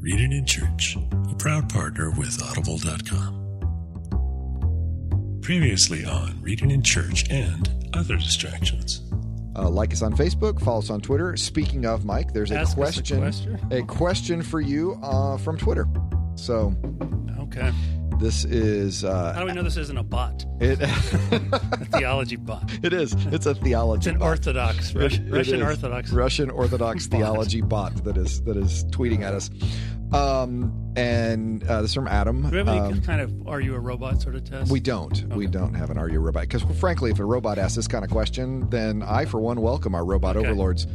Reading in Church, a proud partner with Audible.com. Previously on Reading in Church and Other Distractions. Uh, like us on Facebook, follow us on Twitter. Speaking of Mike, there's a Ask us a question, question? a question for you uh, from Twitter. So Okay. This is How do uh, we know this isn't a bot? it. A theology bot. it is. It's a theology. It's an bot. Orthodox, Rus- It- it Russian is. Orthodox. Russian Orthodox Bot. theology bot that is that is tweeting at us. Um, and uh, this is from Adam. Do we have any Um, kind of are you a robot sort of test? we don't. We don't have an Are You a Robot? Because frankly, if a robot asks this kind of question, then I, for one, welcome our robot Okay. overlords.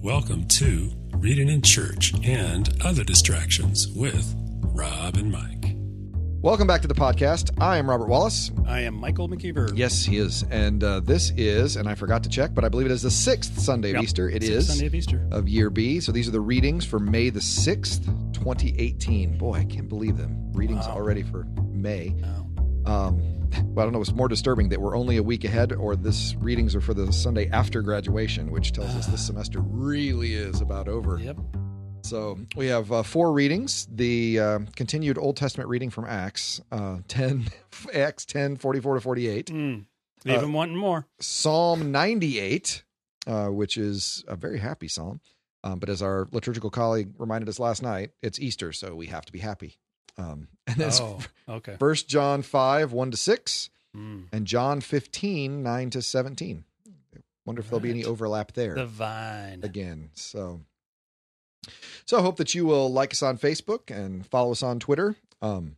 Welcome to Reading in Church and Other Distractions with Rob and Mike. Welcome back to the podcast. I am Robert Wallace. I am Michael McKeever. Yes, he is. And uh, this is, and I forgot to check, but I believe it is the sixth Sunday of Easter. It Sixth is Sunday of Easter. of year B. So these are the readings for May the 6th, 2018. Boy, I can't believe them. Readings Wow. already for May. Wow. Um, well, I don't know what's more disturbing that we're only a week ahead or this readings are for the Sunday after graduation, which tells us this semester really is about over. Yep. So we have uh, four readings. The uh, continued Old Testament reading from Acts uh, 10, Acts 10, 44 to 48. Mm. Leave Uh, wanting more. Psalm 98, uh, which is a very happy psalm. Um, but as our liturgical colleague reminded us last night, it's Easter, so we have to be happy. Um, and then Oh, okay. First John 5, 1 to 6, Mm. and John 15, 9 to 17. Wonder if there'll be any overlap there The vine. again. So, so I hope that you will like us on Facebook and follow us on Twitter. Um,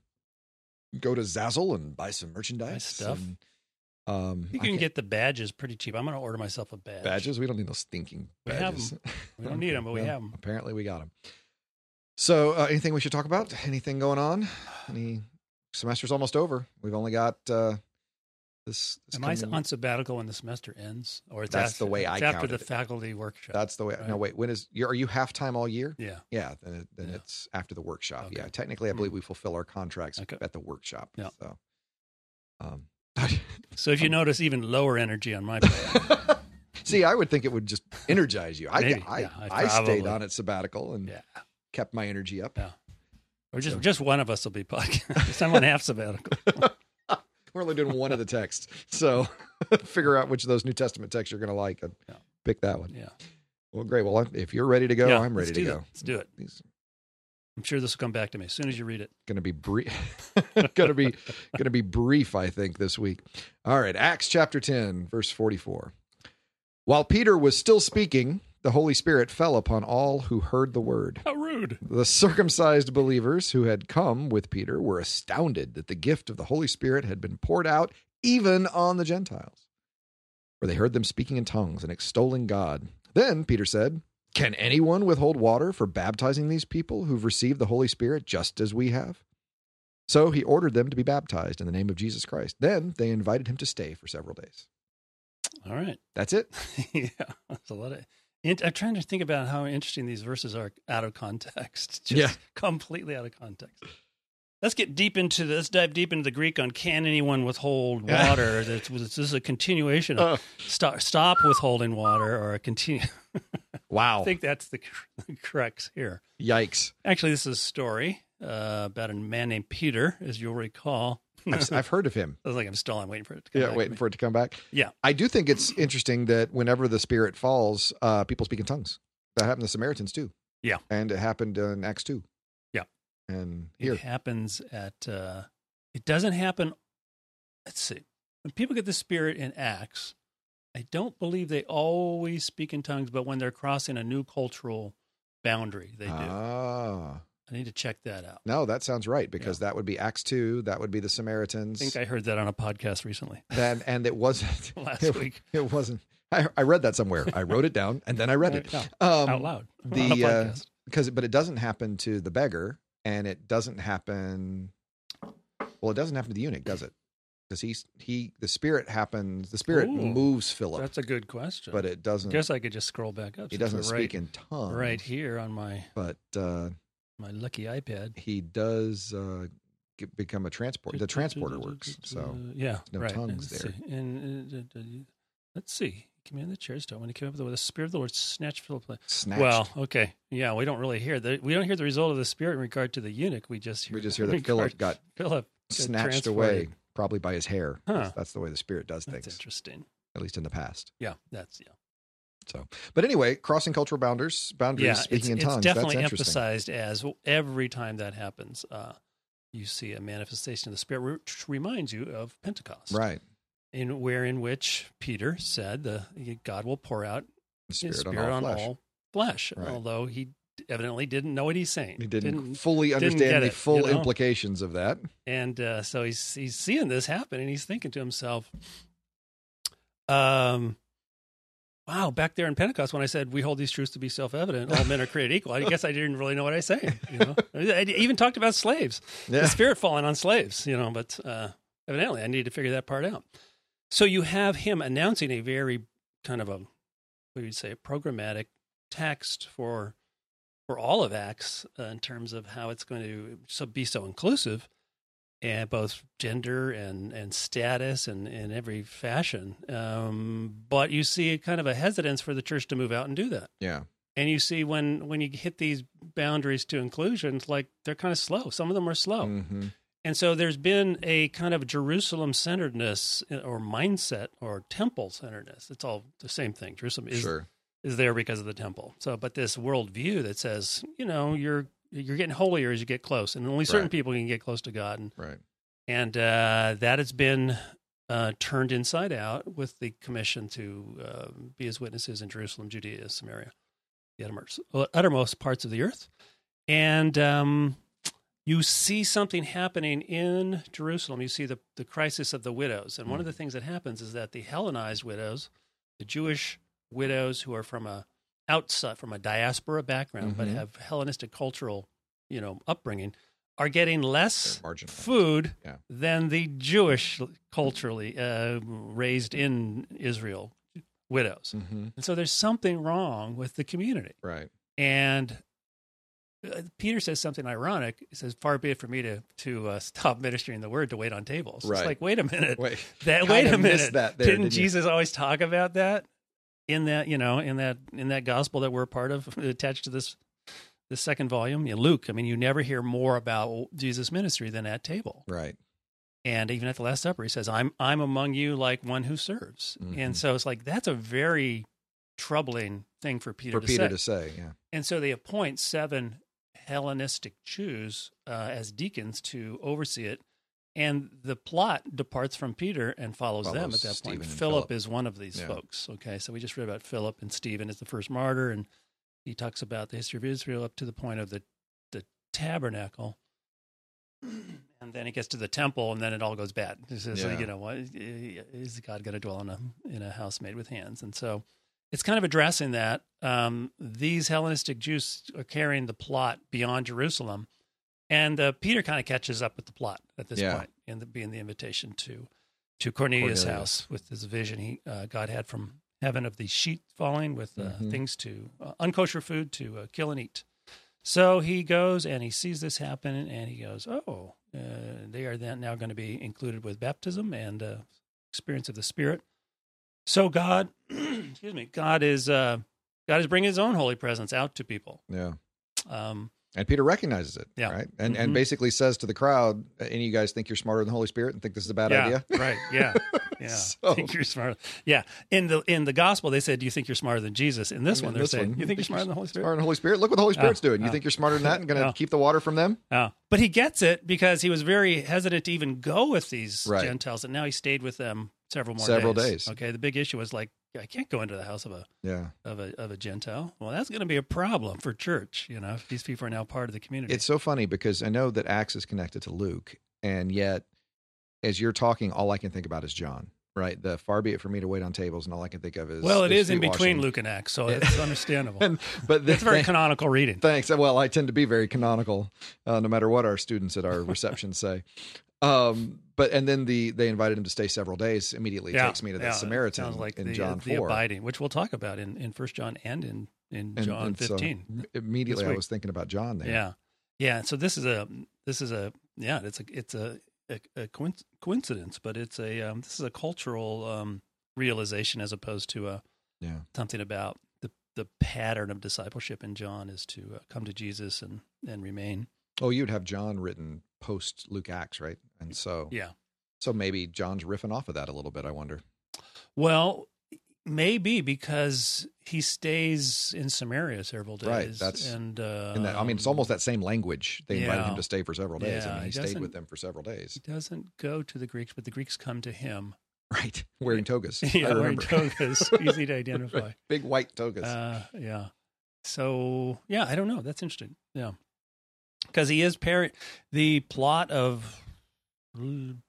go to Zazzle and buy some merchandise. Nice stuff. and, um, You can get the badges pretty cheap. I'm going to order myself a badge. badges. We don't need those stinking badges. We don't need them, but we have them. Apparently, we got them. So, uh, anything we should talk about? Anything going on? Any semester's almost over. We've only got uh, this. this Am I on sabbatical when the semester ends, or it's That's after, the way I after the it. faculty workshop? That's the way. No, wait. When is? You're, you half time all year? yeah. Yeah. Then, it, then Yeah. it's after the workshop. Okay. Yeah. Technically, I Hmm. believe we fulfill our contracts Okay. at the workshop. Yeah. So. Um, So if you notice even lower energy on my part, see, I would think it would just energize you. I Maybe. I, Yeah, I I stayed on at sabbatical and yeah, kept my energy up. Yeah. or just So- just one of us will be podcast. Someone half sabbatical. We're only doing one of the texts. So figure out which of those New Testament texts you're going to like and Yeah. pick that one. Yeah, Well, great. Well, if you're ready to go, Yeah, I'm ready to do go. Let's do it. These I'm sure this will come back to me as soon as you read it. going to be brief. going to be going to be brief, I think, this week. All right, Acts chapter 10, verse 44. While Peter was still speaking, the Holy Spirit fell upon all who heard the word. How rude! The circumcised believers who had come with Peter were astounded that the gift of the Holy Spirit had been poured out even on the Gentiles. For they heard them speaking in tongues and extolling God. Then Peter said, Can anyone withhold water for baptizing these people who've received the Holy Spirit just as we have? So he ordered them to be baptized in the name of Jesus Christ. Then they invited him to stay for several days. All right, That's it. yeah, that's a lot of. I'm trying to think about how interesting these verses are out of context. Just Yeah. completely out of context. Let's get deep into this. Let's dive deep into the Greek on can anyone withhold water? This is a continuation of Oh. stop, stop withholding water or a continue. Wow. I think that's the, crux here. Yikes. Actually, this is a story uh, about a man named Peter, as you'll recall. I've, I've heard of him. I was like, I'm still, I'm waiting for it to come Yeah, back waiting for it to come back. Yeah. I do think it's interesting that whenever the Spirit falls, uh, people speak in tongues. That happened to Samaritans too. Yeah. And it happened in Acts 2. Yeah. And here It happens at, uh, it doesn't happen. Let's see. When people get the Spirit in Acts, I don't believe they always speak in tongues, but when they're crossing a new cultural boundary, they do. Ah. I need to check that out. No, that sounds right because that would be Acts 2. That would be the Samaritans. I think I heard that on a podcast recently then, and it wasn't. last it, week It wasn't. I, I read that somewhere. I wrote it down and then I read it. Yeah, Um, out loud the, uh, because but it doesn't happen to the beggar and it doesn't happen well it doesn't happen to the eunuch does it because he's he the spirit happens the spirit Ooh, moves philip That's a good question. but it doesn't I guess I could just scroll back up. he doesn't speak right, in tongues right here on my but uh my lucky iPad. he does uh get, become a transport the transporter works so yeah, no right. tongues Let's there. see. And uh, let's see. in the church door when he came up with the spirit of the Lord snatched Philip. Snatched. Well, okay, yeah, we don't really hear the we don't hear the result of the spirit in regard to the eunuch. We just hear we just hear that Philip got Philip snatched away, probably by his hair. Huh. That's, that's the way the Spirit does That's things, interesting. at least in the past. Yeah, that's yeah. So, but anyway, crossing cultural boundaries, boundaries, Yeah, speaking it's, in it's tongues. definitely that's interesting. emphasized as every time that happens, uh, you see a manifestation of the Spirit, which reminds you of Pentecost, Right, in where in which Peter said the God will pour out the Spirit, His Spirit on all flesh. flesh, Right. although he evidently didn't know what he's saying. He didn't, fully understand get the it, full you know? implications of that. and uh, so he's he's seeing this happen, and he's thinking to himself, um. Wow, back there in Pentecost, when I said we hold these truths to be self-evident, all men are created equal. I guess I didn't really know what I was saying. You know, I even talked about slaves, Yeah. the spirit falling on slaves. You know, but uh, evidently I need to figure that part out. So you have him announcing a very kind of a what do you say, a programmatic text for for all of Acts uh, in terms of how it's going to so, be so inclusive, and both gender and and status and in every fashion. Um, but you see kind of a hesitance for the church to move out and do that. Yeah, And you see when when you hit these boundaries to inclusion, it's like they're kind of slow. Some of them are slow. hmm And so there's been a kind of Jerusalem centeredness or mindset or temple centeredness. It's all the same thing. Jerusalem is sure. is there because of the temple. So, but this worldview that says, you know, you're you're getting holier as you get close, and only certain Right. people can get close to God, and Right. and uh, that has been uh, turned inside out with the commission to uh, be His witnesses in Jerusalem, Judea, Samaria, the uttermost, uttermost parts of the earth, and um, you see something happening in Jerusalem. You see the the crisis of the widows, and one of the things that happens is that the Hellenized widows, the Jewish widows who are from a outside from a diaspora background but Mhm. have Hellenistic cultural, you know, upbringing, are getting less food Yeah. than the Jewish culturally uh, raised in Israel widows. hmm And so there's something wrong with the community. Right. And uh, Peter says something ironic. He says, "Far be it for me to to uh, stop ministering the word to wait on tables." Right. It's like, wait a minute. Wait. That wait a minute. that there, didn't, didn't? Jesus always talk about that in that you know in that in that gospel that we're a part of attached to this this second volume? Yeah, Luke. I mean, you never hear more about Jesus' ministry than at table. Right. And even at the Last Supper, he says, "I'm I'm among you like one who serves." Mhm. And so it's like that's a very troubling thing for Peter For to Peter say. to say, yeah. And so they appoint seven Hellenistic Jews uh, as deacons to oversee it. And the plot departs from Peter and follows, them at that Stephen point. Philip Philip. is one of these Yeah. folks. Okay, so we just read about Philip and Stephen is the first martyr, and he talks about the history of Israel up to the point of the the tabernacle, and then it gets to the temple, and then it all goes bad. Like, Yeah. you know, what is God going to dwell in a in a house made with hands? And so it's kind of addressing that um, these Hellenistic Jews are carrying the plot beyond Jerusalem, and uh, Peter kind of catches up with the plot at this Yeah. point, and the, being the invitation to to Cornelius' Cornelius. house with this vision he uh, God had from heaven of the sheet falling with uh, Mhm. things to uh, unkosher food to uh, kill and eat. So he goes and he sees this happen, and he goes, "Oh, uh, they are then now going to be included with baptism and uh, experience of the Spirit." So God, excuse me, God is uh, God is bringing His own holy presence out to people. Yeah. Um, And Peter recognizes it, Yeah. right? And and Mhm. basically says to the crowd, "Any of you guys think you're smarter than the Holy Spirit and think this is a bad yeah, idea?" right? Yeah, yeah. So- think you're smarter? Yeah. In the in the gospel, they said, "Do you think you're smarter than Jesus?" In this I mean, one, they're this saying, one, "You think you're smarter than the Holy Spirit?" Smarter than the Holy Spirit. Look what the Holy Spirit's doing. You oh. think you're smarter than that and going to Oh. keep the water from them? Oh, but he gets it because he was very hesitant to even go with these Right. Gentiles, and now he stayed with them several more Several days. days. Okay, the big issue was like I can't go into the house of a Yeah. of a of a Gentile. Well, that's going to be a problem for church. You know, if these people are now part of the community. It's so funny because I know that Acts is connected to Luke, and yet as you're talking, all I can think about is John. Right, the far be it for me to wait on tables, and all I can think of is well, it is in between. Luke and Acts, so it's understandable. And but it's very canonical reading. Thanks. Well, I tend to be very canonical, uh, no matter what our students at our reception say. Um, but and then the they invited him to stay several days. Immediately yeah, takes me to the yeah, Samaritan like in the, John the four. abiding, which we'll talk about in in First John and in in And- John and so fifteen. immediately, I was thinking about John there. Yeah, yeah. So this is a this is a yeah. It's a it's a a, a coincidence, but it's a um, this is a cultural um, realization as opposed to a Yeah. something about the the pattern of discipleship in John is to uh, come to Jesus and and remain. Oh, you'd have John written post Luke Acts, right? And so, Yeah. so maybe John's riffing off of that a little bit. I wonder. Well, maybe because he stays in Samaria several days. Right, that's- and uh, that, I mean, it's almost that same language. They invited him to stay for several days. I Yeah, mean, he he stayed with them for several days. He doesn't go to the Greeks, but the Greeks come to him. Right, wearing togas. yeah, wearing togas, easy to identify. Big white togas. Uh, yeah. So yeah, I don't know. That's interesting. Yeah, because he is par. The plot of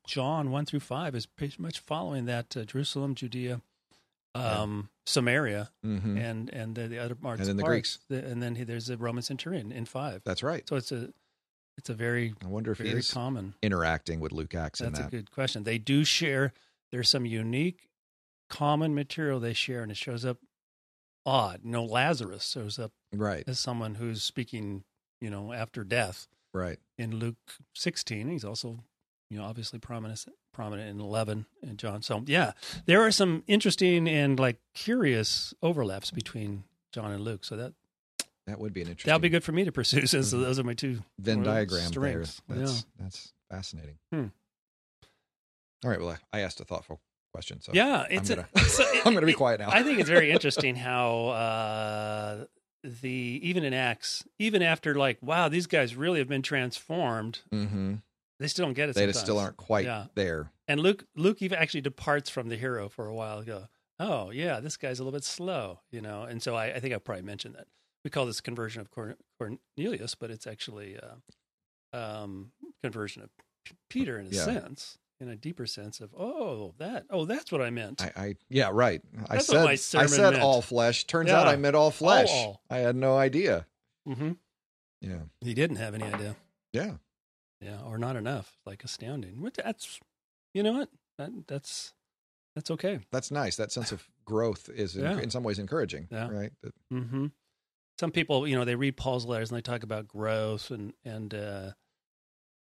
John one through five is pretty much following that uh, Jerusalem, Judea, um, Samaria, hmm and and the, the other parts. And then the parts. The- and then he, there's a Roman centurion in five. That's right. So it's a it's a very I wonder if very he's common. interacting with Luke Acts That's a good question. They do share. There's some unique, common material they share, and it shows up odd. No Lazarus shows up Right, as someone who's speaking, you know, after death right. in Luke 16. He's also, you know, obviously prominent prominent in 11 and John. So yeah, there are some interesting and like curious overlaps between John and Luke. So that That would be an interesting that'll be good for me to pursue. Since Mhm. those are my two. Venn diagram strengths. there. That's that's fascinating. Hmm. All right. Well, I I asked a thoughtful question, so yeah, it's I'm gonna, so I'm gonna be quiet now. I think it's very interesting how uh, the even in Acts, even after like, wow, these guys really have been transformed. hmm They still don't get it. They still aren't quite Yeah. there. And Luke, Luke even actually departs from the hero for a while. Go, oh yeah, this guy's a little bit slow, you know. And so I, I think I probably mentioned that we call this conversion of Corn- Cornelius, but it's actually uh, um, conversion of P- Peter in a Yeah. sense, in a deeper sense of oh that oh that's what I meant. I, I yeah, right. I That's what said I said meant. all flesh. Turns out I meant all flesh. all. I had no idea. Mm-hmm. Yeah. He didn't have any idea. Yeah. Yeah, or not enough. Like astounding. What that's you know what? That, that's that's okay. That's nice. That sense of growth is in, Yeah. in some ways encouraging. Yeah. Right. That- hmm Some people, you know, they read Paul's letters and they talk about growth and and uh,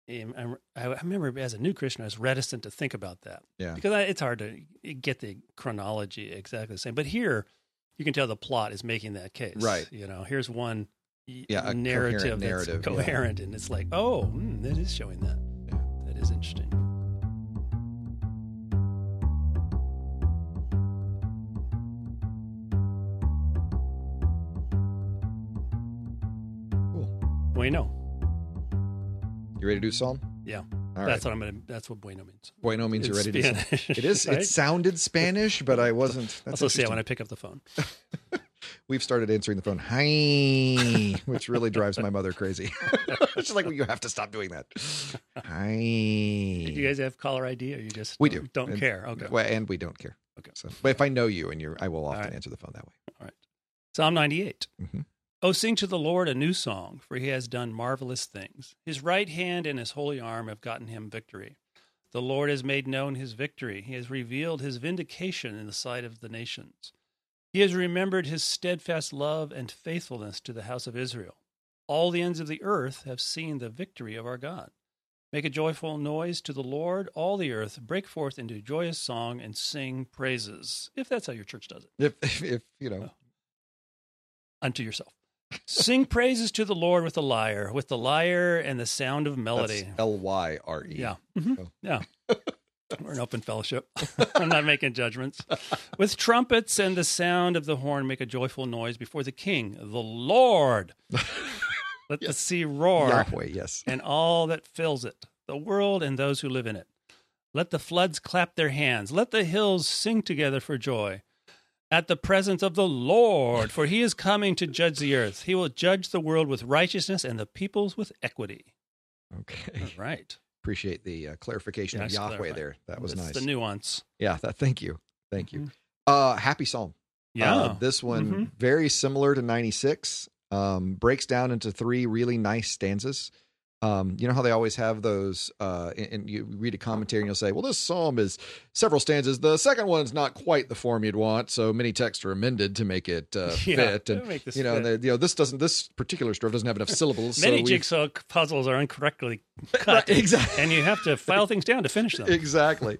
I, I remember as a new Christian, I was reticent to think about that Yeah. because I, it's hard to get the chronology exactly the same. But here, you can tell the plot is making that case, Right. You know, here's one Yeah, narrative coherent that's narrative, yeah. coherent, and it's like, oh, mm, that is showing that. Yeah. That is interesting. Cool. Bueno. You ready to do Psalm? Yeah. All that's right. what I'm gonna. That's what bueno means. Bueno means you're ready to. Do Spanish, It is. right? It sounded Spanish, but I wasn't. That's also say when I pick up the phone. We've started answering the phone, hi, which really drives my mother crazy. She's like, well, you have to stop doing that. Hi. Do you guys have caller ID, or you just We don't, do. don't And- care? Okay. Well, and we don't care. Okay. So, but if I know you and you're, I will often right. answer the phone that way. All right. Psalm 98. Mhm. Oh, sing to the Lord a new song, for he has done marvelous things. His right hand and his holy arm have gotten him victory. The Lord has made known his victory. He has revealed his vindication in the sight of the nations. He has remembered his steadfast love and faithfulness to the house of Israel. All the ends of the earth have seen the victory of our God. Make a joyful noise to the Lord, all the earth. Break forth into joyous song and sing praises. If that's how your church does it If, if, if you know, unto yourself. Sing praises to the Lord with the lyre, with the lyre and the sound of melody. L Y R E. Yeah. Mhm. Oh. Yeah. We're an open fellowship. I'm not making judgments. With trumpets and the sound of the horn, make a joyful noise before the King, the Lord. Let the sea roar Yahweh. Yes. and all that fills it, the world and those who live in it. Let the floods clap their hands. Let the hills sing together for joy at the presence of the Lord, for he is coming to judge the earth. He will judge the world with righteousness and the peoples with equity. Okay. All right. Appreciate the uh, clarification Nice of Yahweh clarifying. there. That was That's nice. the nuance. yeah. That. Thank you. Thank you. Mhm. Uh, happy Psalm. Yeah. Uh, this one Mhm. very similar to 96. Um, breaks down into three really nice stanzas. Um, you know how they always have those, uh, and, and you read a commentary and you'll say, well, this psalm is several stanzas. The second one's not quite the form you'd want, so many texts are amended to make it uh, Yeah, fit. And you know, they, you know, this doesn't. This particular strophe doesn't have enough syllables. Many so jigsaw puzzles are incorrectly cut, Right, exactly. and you have to file things down to finish them. exactly.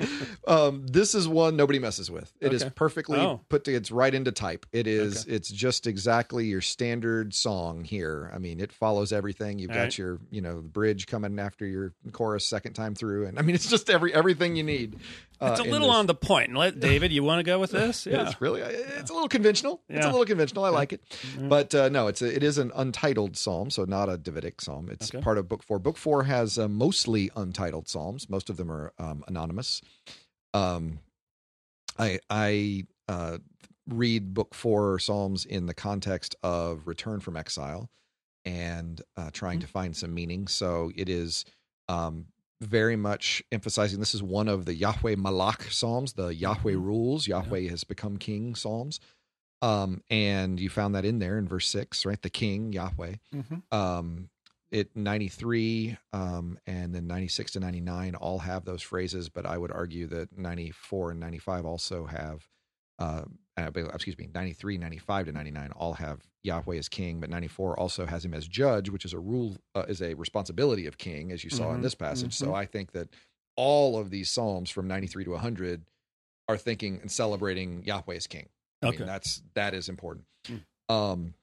Um, this is one nobody messes with. It is Okay. perfectly Oh. put. To, it's right into type. It is. It's just exactly your standard song here. I mean, it follows everything. You've All got right. your, you know, bridge coming after your chorus second time through, and I mean, it's just every everything you need. Uh, It's a little on the point. Let David, you want to go with this? Yeah. It's really it's a little conventional. It's a little conventional. I like it, but uh, no, it's a, it is an untitled psalm, so not a Davidic psalm. It's Okay. part of Book Four. Book Four has uh, mostly untitled psalms. Most of them are um, anonymous. Um, I I uh, read Book Four psalms in the context of return from exile and uh, trying to find some meaning. So it is um, very much emphasizing this is one of the Yahweh Malach psalms, the Yahweh rules, Yahweh has become king psalms. Um, and you found that in there in verse six, right? The king, Yahweh. Mhm. Um, it 93 um, and then 96 to 99 all have those phrases, but I would argue that 94 and 95 also have, uh, uh, excuse me, 93, 95 to 99 all have Yahweh as king, but 94 also has him as judge, which is a rule, uh, is a responsibility of king, as you saw in Mhm, this passage. So mhm. I think that all of these psalms from 93 to 100 are thinking and celebrating Yahweh as king. I mean, Okay. that's that is important. Mm. Um,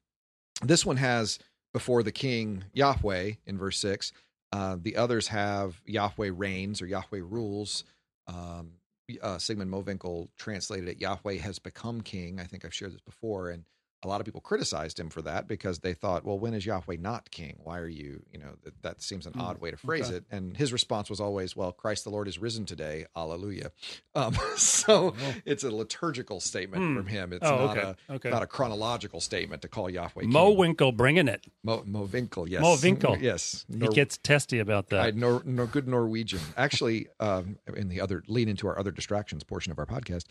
this one has before the king Yahweh in verse six. Uh, the others have Yahweh reigns or Yahweh rules. Um, uh, Sigmund Mowinckel translated it Yahweh has become king. I think I've shared this before, and a lot of people criticized him for that because they thought, well, when is Yahweh not king? Why are you, you know, that, that seems an Hmm, odd way to phrase okay. it. And his response was always, well, Christ the Lord is risen today. Alleluia. Um, so Oh. it's a liturgical statement Hmm. from him. It's Oh, not okay. a Okay. not a chronological statement to call Yahweh king. Mo. Winkle bringing it. Mo, Mo Winkle, yes. Mo Winkle. Yes. He gets testy about that. I nor, nor good Norwegian. Actually, um, in the other lead into our other distractions portion of our podcast,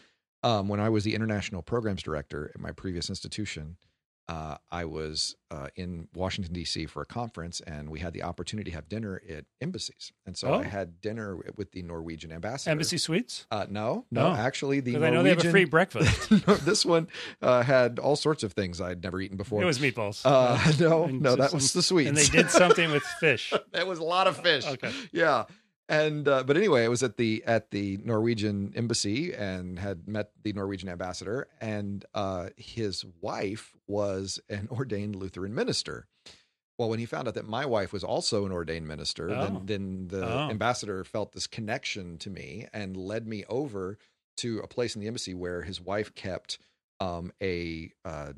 um, when I was the international programs director at my previous institution, uh, I was uh, in Washington D.C. for a conference, and we had the opportunity to have dinner at embassies. And so Oh. I had dinner with the Norwegian ambassador. Embassy Suites? Uh, no, no, Oh. actually, the Because I know they have a free breakfast. No, this one uh, had all sorts of things I'd never eaten before. It was meatballs. uh, no, And no, that was the sweets. And they did something with fish. That was a lot of fish. Okay. Yeah. And uh, but anyway, I was at the at the Norwegian embassy and had met the Norwegian ambassador, and uh, his wife was an ordained Lutheran minister. Well, when he found out that my wife was also an ordained minister, Oh. then then the Oh. ambassador felt this connection to me and led me over to a place in the embassy where his wife kept um, a uh,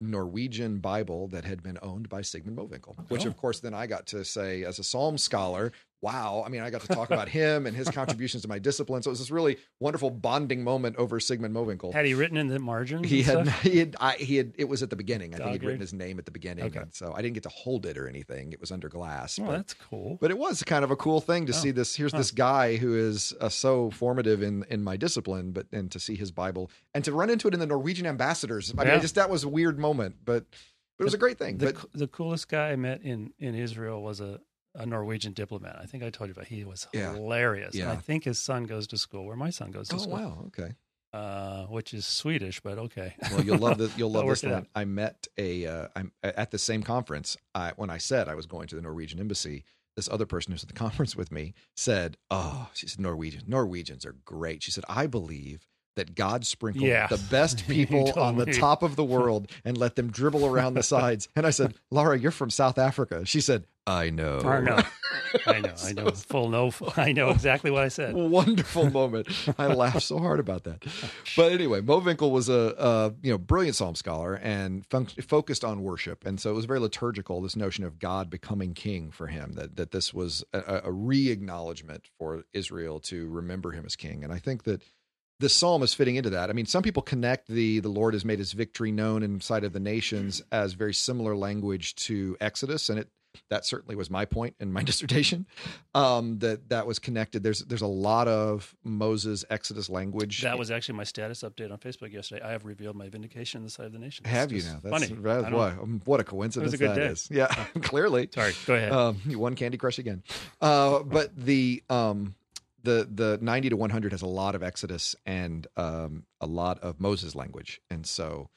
Norwegian Bible that had been owned by Sigmund Mowinckel, which Oh. of course then I got to say as a Psalm scholar, wow. I mean, I got to talk about him and his contributions to my discipline. So it was this really wonderful bonding moment over Sigmund Mowinckel. Had he written in the margins? He had, he had, I, he had, it was at the beginning. I think he'd written his name at the beginning. Okay. And so I didn't get to hold it or anything. It was under glass. Oh, but, that's cool. but it was kind of a cool thing to Oh. see this. Here's Huh. this guy who is uh, so formative in in my discipline, but and to see his Bible and to run into it in the Norwegian ambassadors. I mean, I just that was a weird moment, but but it was a great thing. the, But the coolest guy I met in, in Israel was a, a Norwegian diplomat. I think I told you about. He was Yeah. hilarious. And I think his son goes to school where my son goes to oh school, wow, okay. uh, which is Swedish, but okay. Well, you'll love this. You'll love this one. I met a. Uh, I'm at the same conference. I, when I said I was going to the Norwegian embassy, this other person who's at the conference with me said, "Oh, she said Norwegian. Norwegians are great." She said, "I believe." That God sprinkled Yeah. the best people on the me. top of the world and let them dribble around the sides. And I said, Laura, you're from South Africa. She said, I know. I know. I know. I know. Full no. I know exactly what I said. wonderful moment. I laughed so hard about that. But anyway, Mo Winkel was a, a you know brilliant psalm scholar and fun- focused on worship, and so it was very liturgical. This notion of God becoming king for him that that this was a, a re-acknowledgement for Israel to remember him as king, and I think that. This psalm is fitting into that. I mean, some people connect the the Lord has made his victory known in sight of the nations as very similar language to Exodus, and it that certainly was my point in my dissertation. Um, that that was connected. There's there's a lot of Moses Exodus language. That was actually my status update on Facebook yesterday. I have revealed my vindication in the sight of the nation. Have you now? That's, funny. That's what, um, what a coincidence was a that is. Yeah, clearly. Sorry, go ahead. Um, you won Candy Crush again. Uh, but the um, the the ninety to one hundred has a lot of Exodus and um, a lot of Moses language, and so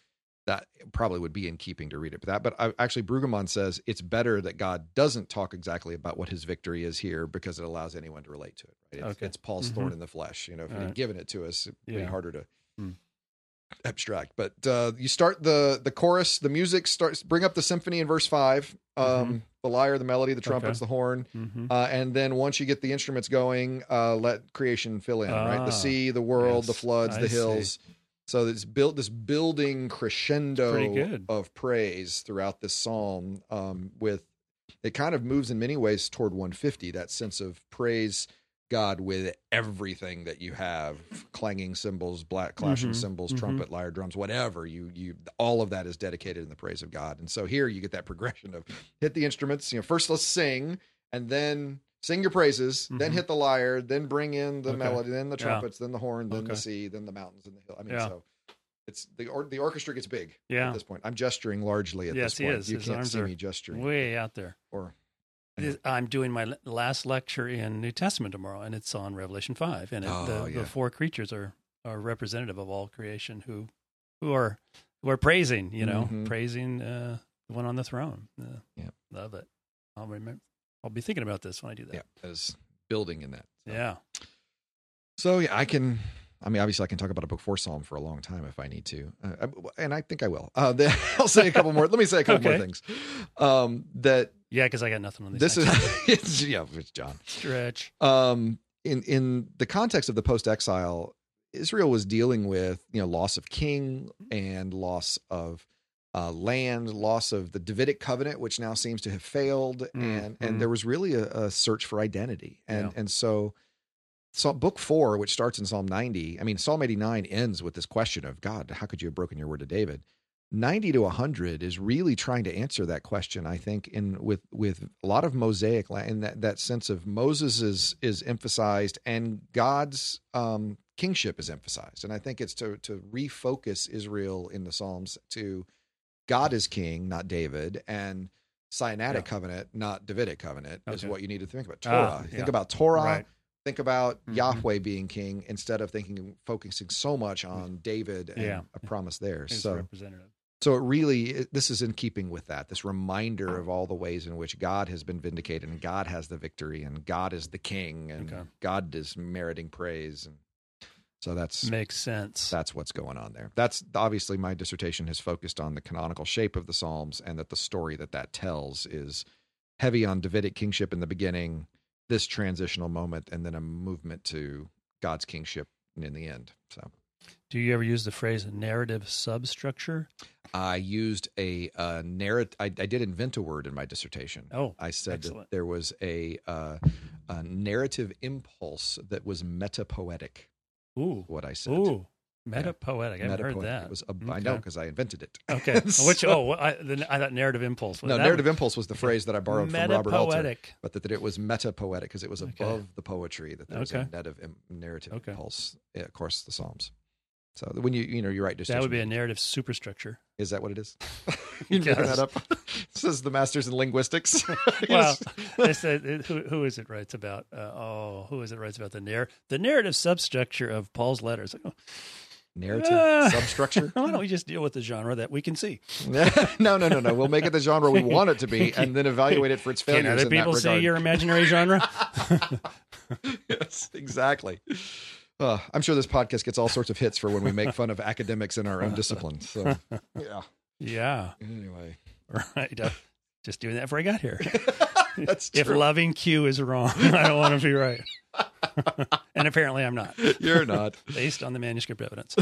that probably would be in keeping to read it. But that, but I, actually, Brueggemann says it's better that God doesn't talk exactly about what His victory is here because it allows anyone to relate to it. Right? It's, Okay. it's Paul's Mhm. thorn in the flesh. You know, if All He'd right. given it to us, it'd be harder to. Hmm. abstract but uh you start the the chorus the music starts bring up the symphony in verse 5 um Mhm. the lyre the melody the trumpets the horn hmm uh, and then once you get the instruments going, uh, let creation fill in, right? Ah, The sea, the world, the floods, I the see. So it's built this building crescendo of praise throughout this psalm. Um, with it kind of moves in many ways toward 150, that sense of praise God with everything that you have, clanging cymbals, black clashing Mhm, cymbals, mhm. trumpet, lyre, drums, whatever you you all of that is dedicated in the praise of God. And so here you get that progression of hit the instruments. You know, first let's sing, and then sing your praises, then Mhm. hit the lyre, then bring in the Okay. melody, then the Yeah. trumpets, then the horn, then the sea, then the mountains and the hill. I mean, Yeah. so it's the or, the orchestra gets big Yeah. at this point. I'm gesturing largely at Yes, this he point. is. You His can't arms see are me gesturing Way out there. or This- I'm doing my last lecture in New Testament tomorrow, and it's on Revelation five, and it, Oh, the, yeah. the four creatures are are representative of all creation who who are who are praising, you know, Mhm. praising uh, the one on the throne. Uh, Yeah. love it. I'll remember. I'll be thinking about this when I do that. yeah, as building in that. So. Yeah. So yeah, I can. I mean, obviously, I can talk about a book for psalm for a long time if I need to, uh, and I think I will. Uh, I'll say a couple more. Let me say a couple more things. Um, that Yeah, because I got nothing on these. this is, it's, yeah, it's John. stretch. um, in in the context of the post exile, Israel was dealing with you know loss of king and loss of uh, land, loss of the Davidic covenant, which now seems to have failed, and mm. and there was really a, a search for identity, and Yeah. and so. So book four, which starts in Psalm 90, I mean, Psalm 89 ends with this question of God, how could you have broken your word to David? 90 to 100 is really trying to answer that question i think in with with a lot of mosaic and that that sense of moses is is emphasized and god's um kingship is emphasized and i think it's to to refocus israel in the psalms to god is king not david and sinaitic Yeah. covenant not davidic covenant is what you need to think about Ah, torah think yeah. about torah Right. think about Mhm. yahweh being king instead of thinking focusing so much on david and Yeah. a promise there It's so representative. so it really, it- this is in keeping with that. This reminder of all the ways in which God has been vindicated, and God has the victory, and God is the King, and Okay. God is meriting praise, and so that's Makes sense. that's what's going on there. That's obviously my dissertation has focused on the canonical shape of the Psalms, and that the story that that tells is heavy on Davidic kingship in the beginning, this transitional moment, and then a movement to God's kingship in the end. So. Do you ever use the phrase narrative substructure? I used a uh, narrative. I, I did invent a word in my dissertation. Oh, I said that there was a, uh, a narrative impulse that was metapoetic. Ooh, What I said. ooh, meta poetic. I haven't heard that. It was a, I know because I invented it. Okay. So- Which oh, I, the, I thought narrative impulse. no, narrative was- impulse was the phrase that I borrowed from Robert Alter, but that, that it was metapoetic because it was Okay. above the poetry. That there was a Okay. narrative, im- narrative Okay. impulse. Yeah, of course, the Psalms. So when you you know you write That would be a narrative superstructure. is that what it is? you making Yes. that up? Says the masters in linguistics. Well, they said who, who is it writes about? Uh, oh, who is it writes about the narr the narrative substructure of Paul's letters? Oh, narrative Ah. substructure. why don't we just deal with the genre that we can see? no, no, no, no. We'll make it the genre we want it to be, and then evaluate it for its failures. Can other in people that see your imaginary genre? yes, exactly. Uh, I'm sure this podcast gets all sorts of hits for when we make fun of academics in our own discipline. So, yeah. yeah, Anyway, right. Uh, just doing that before I got here. that's If loving Q is wrong, I don't want to be right. and apparently, I'm not, You're not. based on the manuscript evidence.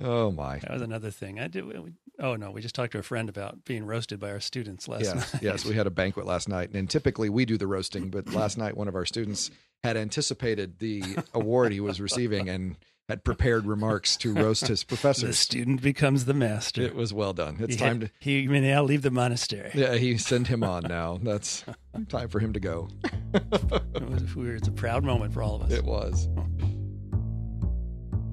Oh my. That was another thing. I did. We, oh no, we just talked to a friend about being roasted by our students last Yes, night. yes. We had a banquet last night, and typically we do the roasting, but last night one of our students had anticipated the award he was receiving and had prepared remarks to roast his professor. the student becomes the master. It was well done. It's he time had- to. He may now leave the monastery. Yeah, he send him on now. That's time for him to go. It was weird. It's a proud moment for all of us. It was. Oh.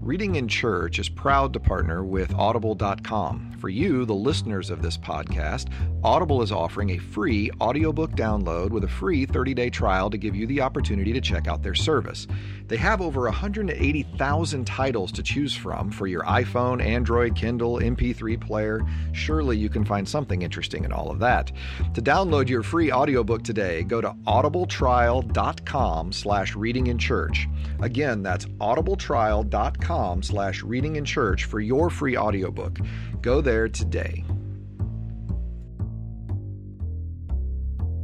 Reading in Church is proud to partner with Audible.com. For you, the listeners of this podcast, Audible is offering a free audiobook download with a free 30 day trial to give you the opportunity to check out their service. They have over 180,000 titles to choose from for your iPhone, Android, Kindle, MP3 player. Surely you can find something interesting in all of that. To download your free audiobook today, go to audibletrial.com slash reading in church. Again, that's audibletrial.com slash reading in church for your free audiobook. Go there today.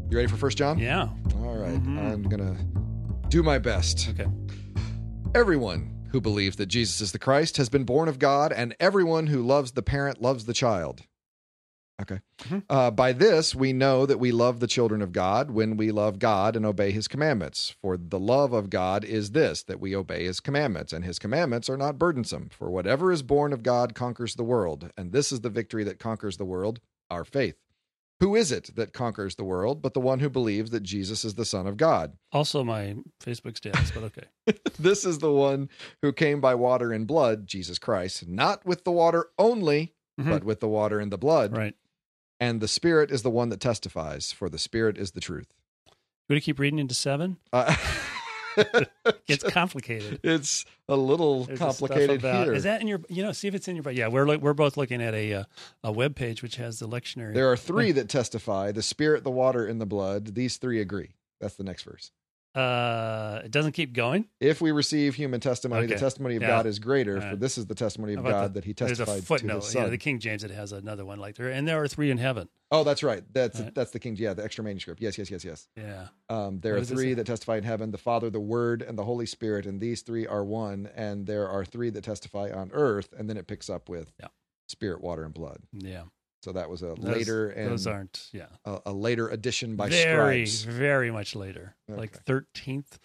You ready for First John? Yeah. All right. Mhm. I'm going to do my best. Okay. Everyone who believes that Jesus is the Christ has been born of God, and everyone who loves the parent loves the child. Okay. Mhm. Uh, by this, we know that we love the children of God when we love God and obey his commandments. For the love of God is this, that we obey his commandments, and his commandments are not burdensome. For whatever is born of God conquers the world, and this is the victory that conquers the world, our faith. Who is it that conquers the world but the one who believes that Jesus is the Son of God? Also, my Facebook status, but okay. this is the one who came by water and blood, Jesus Christ, not with the water only, Mhm. but with the water and the blood. Right. And the Spirit is the one that testifies, for the Spirit is the truth. You keep reading into seven? Uh, It's complicated. it's a little There's complicated about- here. Is that in your? You know, see if it's in your. Yeah, we're we're both looking at a uh, a web page which has the lectionary. there are three that testify the Spirit, the water, and the blood. These three agree. That's the next verse. Uh, it doesn't keep going. If we receive human testimony, the testimony of Yeah. God is greater, All for this is the testimony of God the- that he There's a testified to footnote. his Son. the King James it has another one like there, and there are three in heaven. oh, that's right. That's Right. that's the King. Yeah, the extra manuscript. Yes, yes, yes, yes. Yeah. Um, there What are three that testify in heaven the Father, the Word, and the Holy Spirit, and these three are one. And there are three that testify on earth. And then it picks up with Yeah. Spirit, water, and blood. Yeah. So that was a Those- later and those aren't. Yeah. a, a later addition by very scribes. very much later, like thirteenth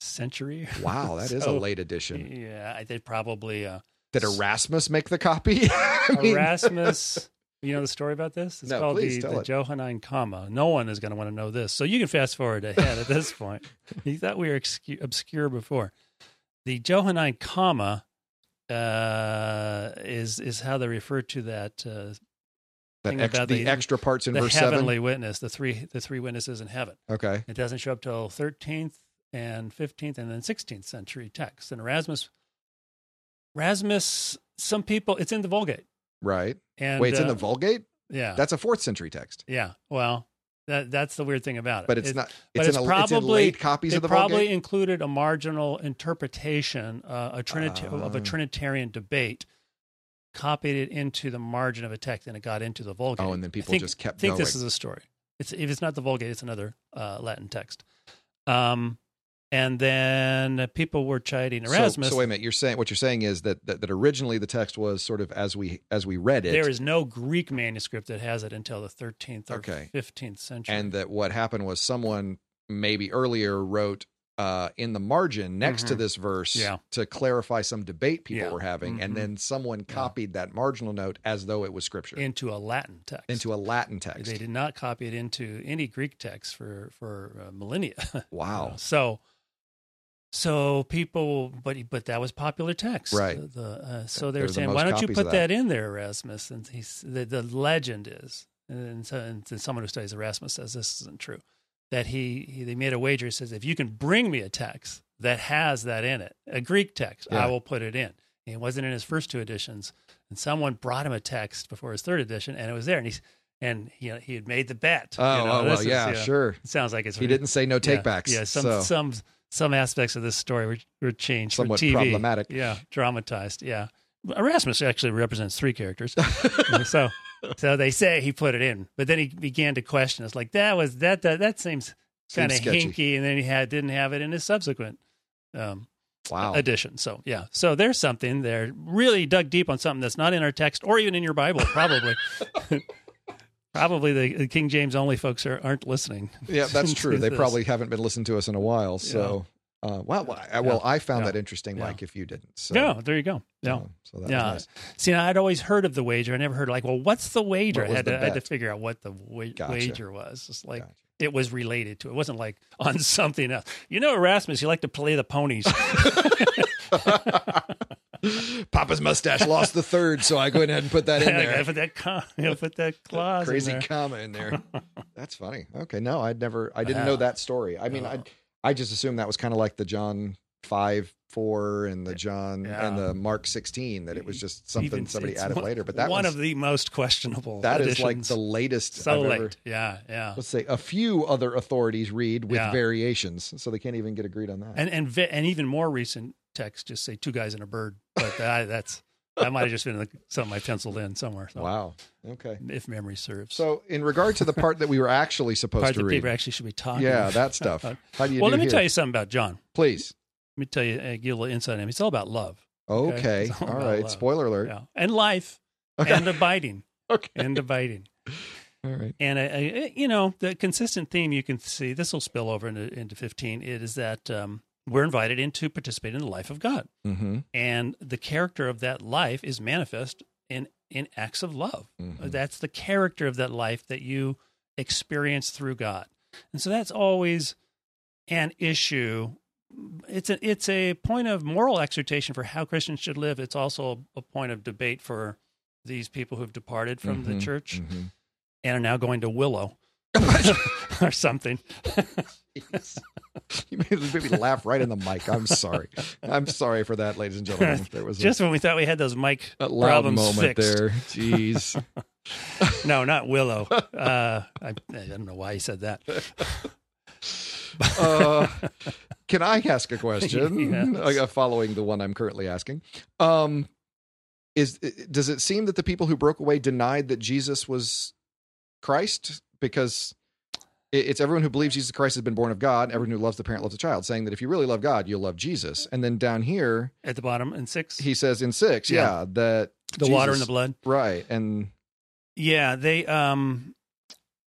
century. Wow, that is So, a late addition. Yeah, I did probably. Uh, Did Erasmus make the copy? Erasmus. You know the story about this? It's No, called the, the. Johannine comma. No one is going to want to know this. So you can fast forward ahead at this point. You thought we were excu- obscure before. The Johannine comma uh, is is how they refer to that uh, that ex- about the, the- extra parts in the verse heavenly 7. witness, the three the three witnesses in heaven. Okay. It doesn't show up till 13th and 15th and then 16th century texts. And Erasmus, Erasmus, some people, it's in the Vulgate. Right. And Wait, it's in uh, the Vulgate? yeah, That's a fourth century text. yeah. Well, that that's the weird thing about it. But it's It- not. but It's, it's in, a, it's in probably- late copies of the Vulgate. probably Vulgate. included a marginal interpretation, uh, a trinita- of a Ah. Trinitarian debate, copied it into the margin of a text, and it got into the Vulgate. Oh, and then people think- just kept I think going. this is a story. It's if it's not the Vulgate, it's another uh, Latin text. Um, and then people were chiding So- Erasmus. So, wait a minute. You're saying what you're saying is that, that that originally the text was sort of as we as we read it, there is no Greek manuscript that has it until the 13th or Okay. 15th century. and that what happened was someone maybe earlier wrote uh, in the margin next to Mhm. this verse Yeah. to clarify some debate people Yeah. were having, and Mhm. then someone copied that marginal note as though it was scripture into a Latin text. into a Latin text. They did not copy it into any Greek text for for uh, millennia. Wow. So, so people, but but that was popular text, Right. The, uh, so they were was the saying, why don't you put that. that. in there, Erasmus? And he's the, the legend is, and, so, and someone who studies Erasmus says this isn't true. That he, he they made a wager. He says, if you can bring me a text that has that in it, a Greek text, Yeah. I will put it in. And it wasn't in his first two editions, and someone brought him a text before his third edition, and it was there, and he's and he he had made the bet. oh, you know, oh, well, is, yeah, sure. It sounds like it's He didn't say no yeah, takebacks. Yeah, some so some some aspects of this story were, were changed Somewhat for TV. problematic. Yeah, dramatized. Yeah, Erasmus actually represents three characters. so so they say he put it in, but then he began to question. us like that was that that that seems kind of hinky, and then he had didn't have it in his subsequent um, Wow. edition. So yeah, so there's something there. Really dug deep on something that's not in our text or even in your Bible, probably. probably the, the King James only folks are, aren't listening. Yeah, that's true. They probably haven't been listening to us in a while. So, uh, well, well, I, well, I found that interesting. Mike, if you didn't. So, Yeah, there you go. Yeah. so, so that Yeah. was nice. See, I'd always heard of the wager. I never heard like, well, what's the wager? What I had, to, I had to figure out what the wa- Gotcha. wager was. It's like Gotcha. it was related to. It wasn't like on something else. You know, Erasmus, you like to play the ponies. Papa's mustache lost the third, so I go ahead and put that in I there. put that com- put that clause in Crazy there. comma in there. That's funny. Okay, no, I'd never. I didn't know that story. I mean, I I just assumed that was kind of like the John five four and the John Yeah. and the Mark sixteen that it was just something Even- somebody added one, later. But that one was, of the most questionable. that is like the latest. so I've late. ever- Yeah, yeah. let's say a few other authorities read with Yeah. variations, so they can't even get agreed on that. And and and even more recent texts just say two guys and a bird. But that, that's that might have just been something I penciled in somewhere. So, wow. Okay. If memory serves. So, in regard to the part that we were actually supposed part to read, people actually should be talking. yeah, that stuff. How do you well, do let me here? tell you something about John. please. Let me tell you, uh, give a little insight on him. It's all about love. Okay. It's all All right. love. Spoiler alert. Yeah. And life Okay. and abiding Okay. and abiding. All right. And, uh, uh, you know, the consistent theme you can see, this will spill over into, into 15, it is that um, we're invited in to participate in the life of God. Mm-hmm. And the character of that life is manifest in, in acts of love. Mhm. That's the character of that life that you experience through God. And so that's always an issue. It's a it's a point of moral exhortation for how Christians should live. It's also a point of debate for these people who've departed from the Mhm. church Mhm. and are now going to Willow or something. you made, me laugh right in the mic. I'm sorry. I'm sorry for that, ladies and gentlemen. There was Just when we thought we had those mic a, a problems moment fixed. there. Jeez. No, not Willow. Uh, I, I don't know why he said that. Uh, can I ask a question Yes. uh, following the one I'm currently asking? Um, is does it seem that the people who broke away denied that Jesus was Christ because it's everyone who believes Jesus Christ has been born of God. Everyone who loves the parent loves the child. Saying that if you really love God, you'll love Jesus. And then down here, At the bottom in six, he says in six, Yeah. yeah, that the water and the blood. right, and Yeah, they um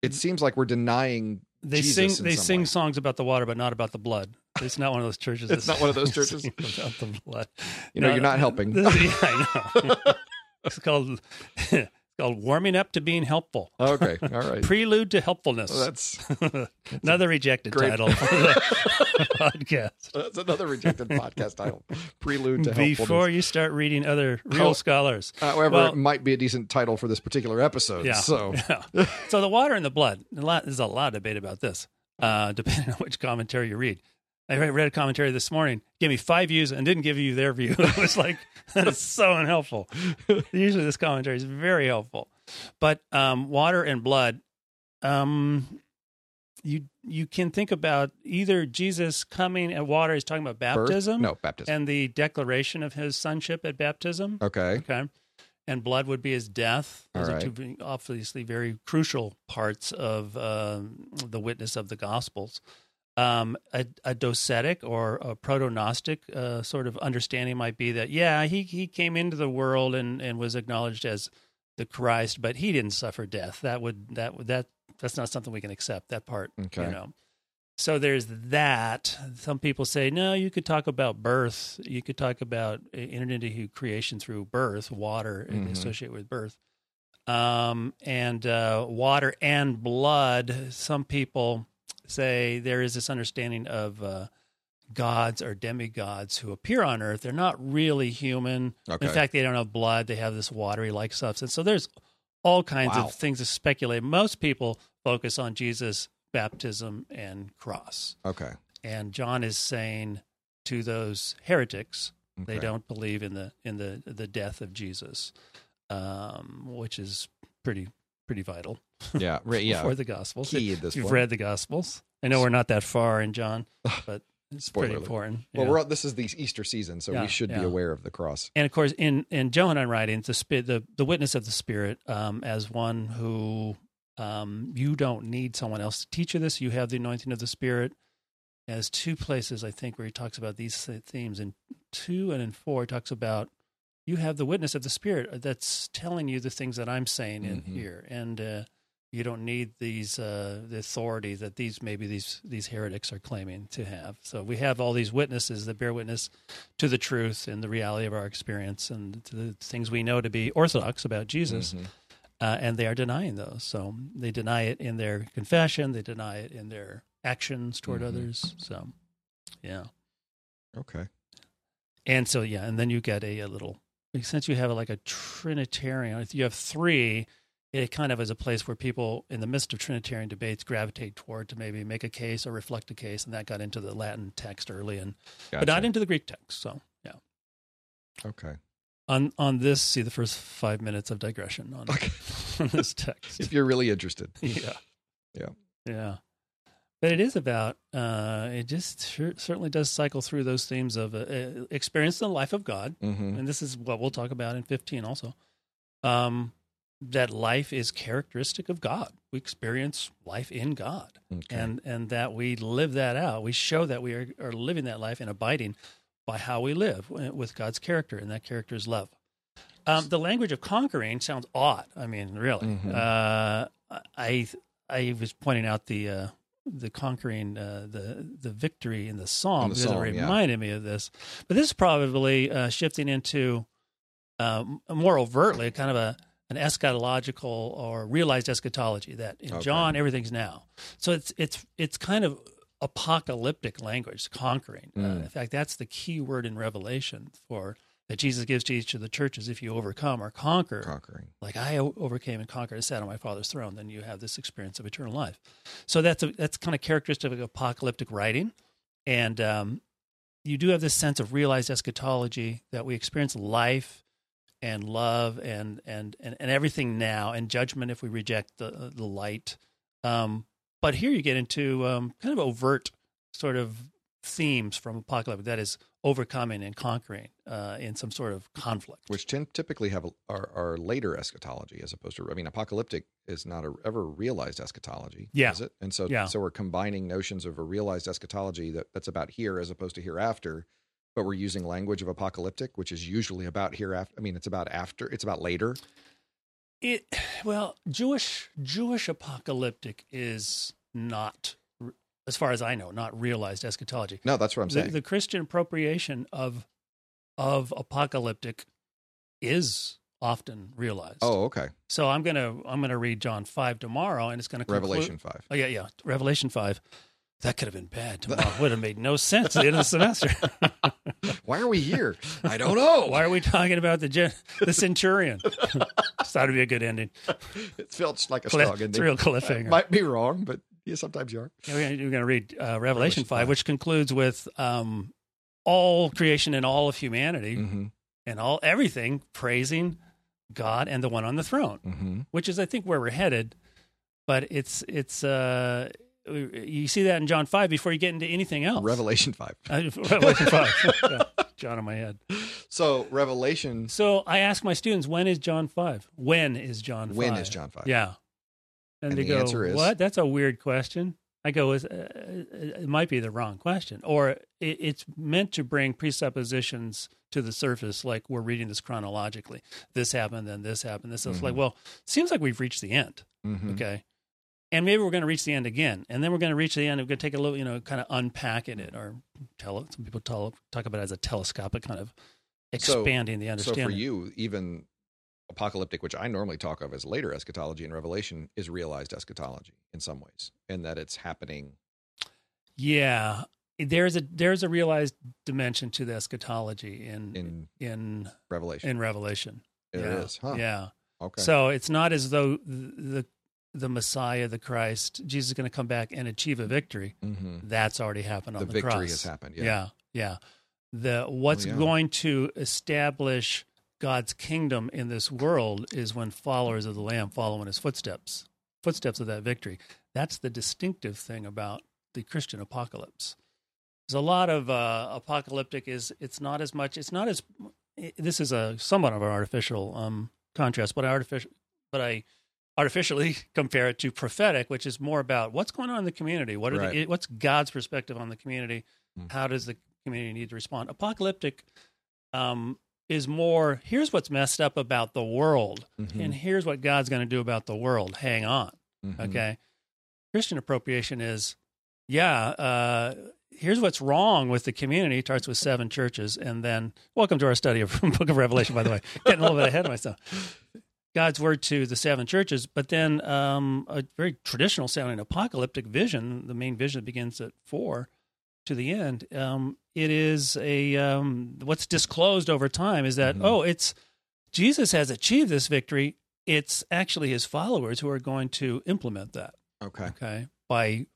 it seems like we're denying. they Jesus sing in they sing way. songs about the water, but not about the blood. It's not one of those churches. It's not one of those churches. about the blood. You know, you're not helping. This- yeah, I know. it's called called warming up to being helpful. Okay, all right. Prelude to helpfulness. Well, that's Another rejected great- title podcast. that's another rejected podcast title. Prelude to helpfulness. Before you start reading other real scholars. However, Well- it might be a decent title for this particular episode. Yeah. So Yeah. so the water and the blood. A lot, there's a lot of debate about this, uh, depending on which commentary you read. I read a commentary this morning, gave me five views and didn't give you their view. It was like that is so unhelpful. Usually, this commentary is very helpful, but um, water and blood. Um, you you can think about either Jesus coming at water is talking about birth? baptism, No, baptism. and the declaration of his sonship at baptism. okay. Okay. And blood would be his death. Those All are right. two obviously very crucial parts of um, the witness of the Gospels. Um, a, a docetic or a proto-Gnostic uh, sort of understanding might be that, yeah, he, he came into the world and, and was acknowledged as the Christ, but he didn't suffer death. That would that would that that's not something we can accept. That part, Okay. you know. So there's that. Some people say, no, you could talk about birth. You could talk about uh, entered into creation through birth, water Mhm. associated with birth. Um, and uh, water and blood. Some people say there is this understanding of uh, gods or demigods who appear on earth. They're not really human. Okay. In fact, they don't have blood. They have this watery like substance. So there's all kinds Wow. of things to speculate. Most people focus on Jesus' baptism and cross. okay. And John is saying to those heretics, they don't believe in the in the the death of Jesus, um, which is pretty pretty vital Yeah. Right. Yeah. for the Gospels. Key at this If you've read the Gospels, I know we're not that far in John, but it's Spoiler pretty alert. important. Well, yeah. we're this is the Easter season, so Yeah, we should be aware of the cross. and of course, in in Johannine writings, the the the witness of the Spirit um, as one who um, you don't need someone else to teach you this. You have the anointing of the Spirit. There's two places I think where he talks about these themes. In two and in four, he talks about you have the witness of the Spirit that's telling you the things that I'm saying in Mhm. here, and uh, you don't need these uh, the authority that these maybe these these heretics are claiming to have. So we have all these witnesses that bear witness to the truth and the reality of our experience and to the things we know to be orthodox about Jesus Mhm. uh, and they are denying those. So they deny it in their confession, they deny it in their actions toward Mhm. others. So, yeah, Okay. and so yeah, and then you get a, a little since you have like a Trinitarian, if you have three. It kind of is a place where people, in the midst of Trinitarian debates, gravitate toward to maybe make a case or reflect a case, and that got into the Latin text early, and but not into the Greek text. So, yeah, Okay. on on this, see the first five minutes of digression on, Okay. on this text. If you're really interested. yeah Yeah. yeah but it is about uh it just sure, certainly does cycle through those themes of uh, uh, experience in the life of god. Mm-hmm. and this is what we'll talk about in 15 also. Um that life is characteristic of god. We experience life in god. Okay. and and that we live that out. We show that we are, are living that life and abiding by how we live with god's character and that character is love. Um, the language of conquering sounds odd. I mean really. Mhm. uh, i i was pointing out the uh, the conquering uh, the the victory in the psalm In the because psalm, it yeah. reminded me of this but this is probably uh, shifting into um, more overtly kind of a an eschatological or realized eschatology that in Okay. John everything's now. So it's it's it's kind of apocalyptic language, conquering. Uh, Mm. in fact, that's the key word in Revelation for that Jesus gives to each of the churches. If you overcome or conquer, Conquering. like I overcame and conquered and sat on my Father's throne, then you have this experience of eternal life. So that's a, that's kind of characteristic of apocalyptic writing, and um, you do have this sense of realized eschatology that we experience life and love and and and, and everything now and judgment if we reject the the light. Um, but here you get into um, kind of overt sort of themes from apocalypse that is overcoming and conquering uh, in some sort of conflict. Which tend, typically have a, are, are later eschatology as opposed to, I mean, apocalyptic is not a, ever realized eschatology. Yeah. Is it? And so, Yeah. so we're combining notions of a realized eschatology that, that's about here as opposed to hereafter, but we're using language of apocalyptic, which is usually about hereafter. I mean, it's about after, it's about later. It well, Jewish Jewish apocalyptic is not, as far as I know, not realized eschatology. No, that's what I'm The, saying. the Christian appropriation of of apocalyptic is often realized. oh, okay. so I'm gonna I'm gonna read John five tomorrow, and it's gonna conclude- Revelation 5. Oh yeah, yeah, Revelation five. That could have been bad tomorrow. Would have made no sense at the end of the semester. Why are we here? I don't know. Why are we talking about the gen- the centurion? Just thought it'd be a good ending. It felt like a Cliff, strong it's ending. a real I might be wrong, but yeah, sometimes you are. Yeah, We're going to read uh, Revelation, Revelation 5, 5. which concludes with um, all creation and all of humanity Mm-hmm. and all everything praising God and the one on the throne, Mm-hmm. which is, I think, where we're headed. But it's it's uh, you see that in John 5 before you get into anything else. Revelation 5. Uh, Revelation 5. Yeah, John in my head. So, Revelation, So I ask my students, when is John 5? When is John 5? when is John 5? Yeah. And, And they the go, answer is- "What? That's a weird question." I go, "Is- uh, "It might be the wrong question, or it, it's meant to bring presuppositions to the surface, like we're reading this chronologically. This happened, then this happened. This is like, Mhm. well, seems like we've reached the end, Mhm. okay, and maybe we're going to reach the end again, and then we're going to reach the end. We're going to take a little, you know, kind of unpacking it, or tell it. Some people tell, talk about it as a telescopic kind of So- expanding the So, understanding. for you, even apocalyptic, which I normally talk of as later eschatology and Revelation, is realized eschatology in some ways, in that it's happening. Yeah, there's a there's a realized dimension to the eschatology in In in Revelation. in Revelation. There yeah. is, huh? Yeah. Okay. So it's not as though the the Messiah, the Christ, Jesus is going to come back and achieve a victory. hmm That's already happened on The the, victory cross. has happened. Yeah. Yeah, yeah. The what's Oh, yeah. going to establish God's kingdom in this world is when followers of the Lamb follow in His footsteps, footsteps of that victory. That's the distinctive thing about the Christian apocalypse. There's a lot of uh, apocalyptic is it's not as much. It's not as this is a somewhat of an artificial um, contrast, but I artificial, but I artificially compare it to prophetic, which is more about what's going on in the community. What are Right. the, what's God's perspective on the community? Mm. How does the community need to respond? Apocalyptic um, is more here's what's messed up about the world, Mhm. and here's what God's going to do about the world. Hang on, Mhm. okay? Christian appropriation is, yeah. Uh, here's what's wrong with the community. It starts with seven churches, and then welcome to our study of Book of Revelation. By the way, getting a little bit ahead of myself. God's word to the seven churches, but then um, a very traditional sounding apocalyptic vision. The main vision begins at four to the end. Um, it is a um, what's disclosed over time is that Mhm. oh, it's Jesus has achieved this victory. It's actually his followers who are going to implement that. Okay. Okay, by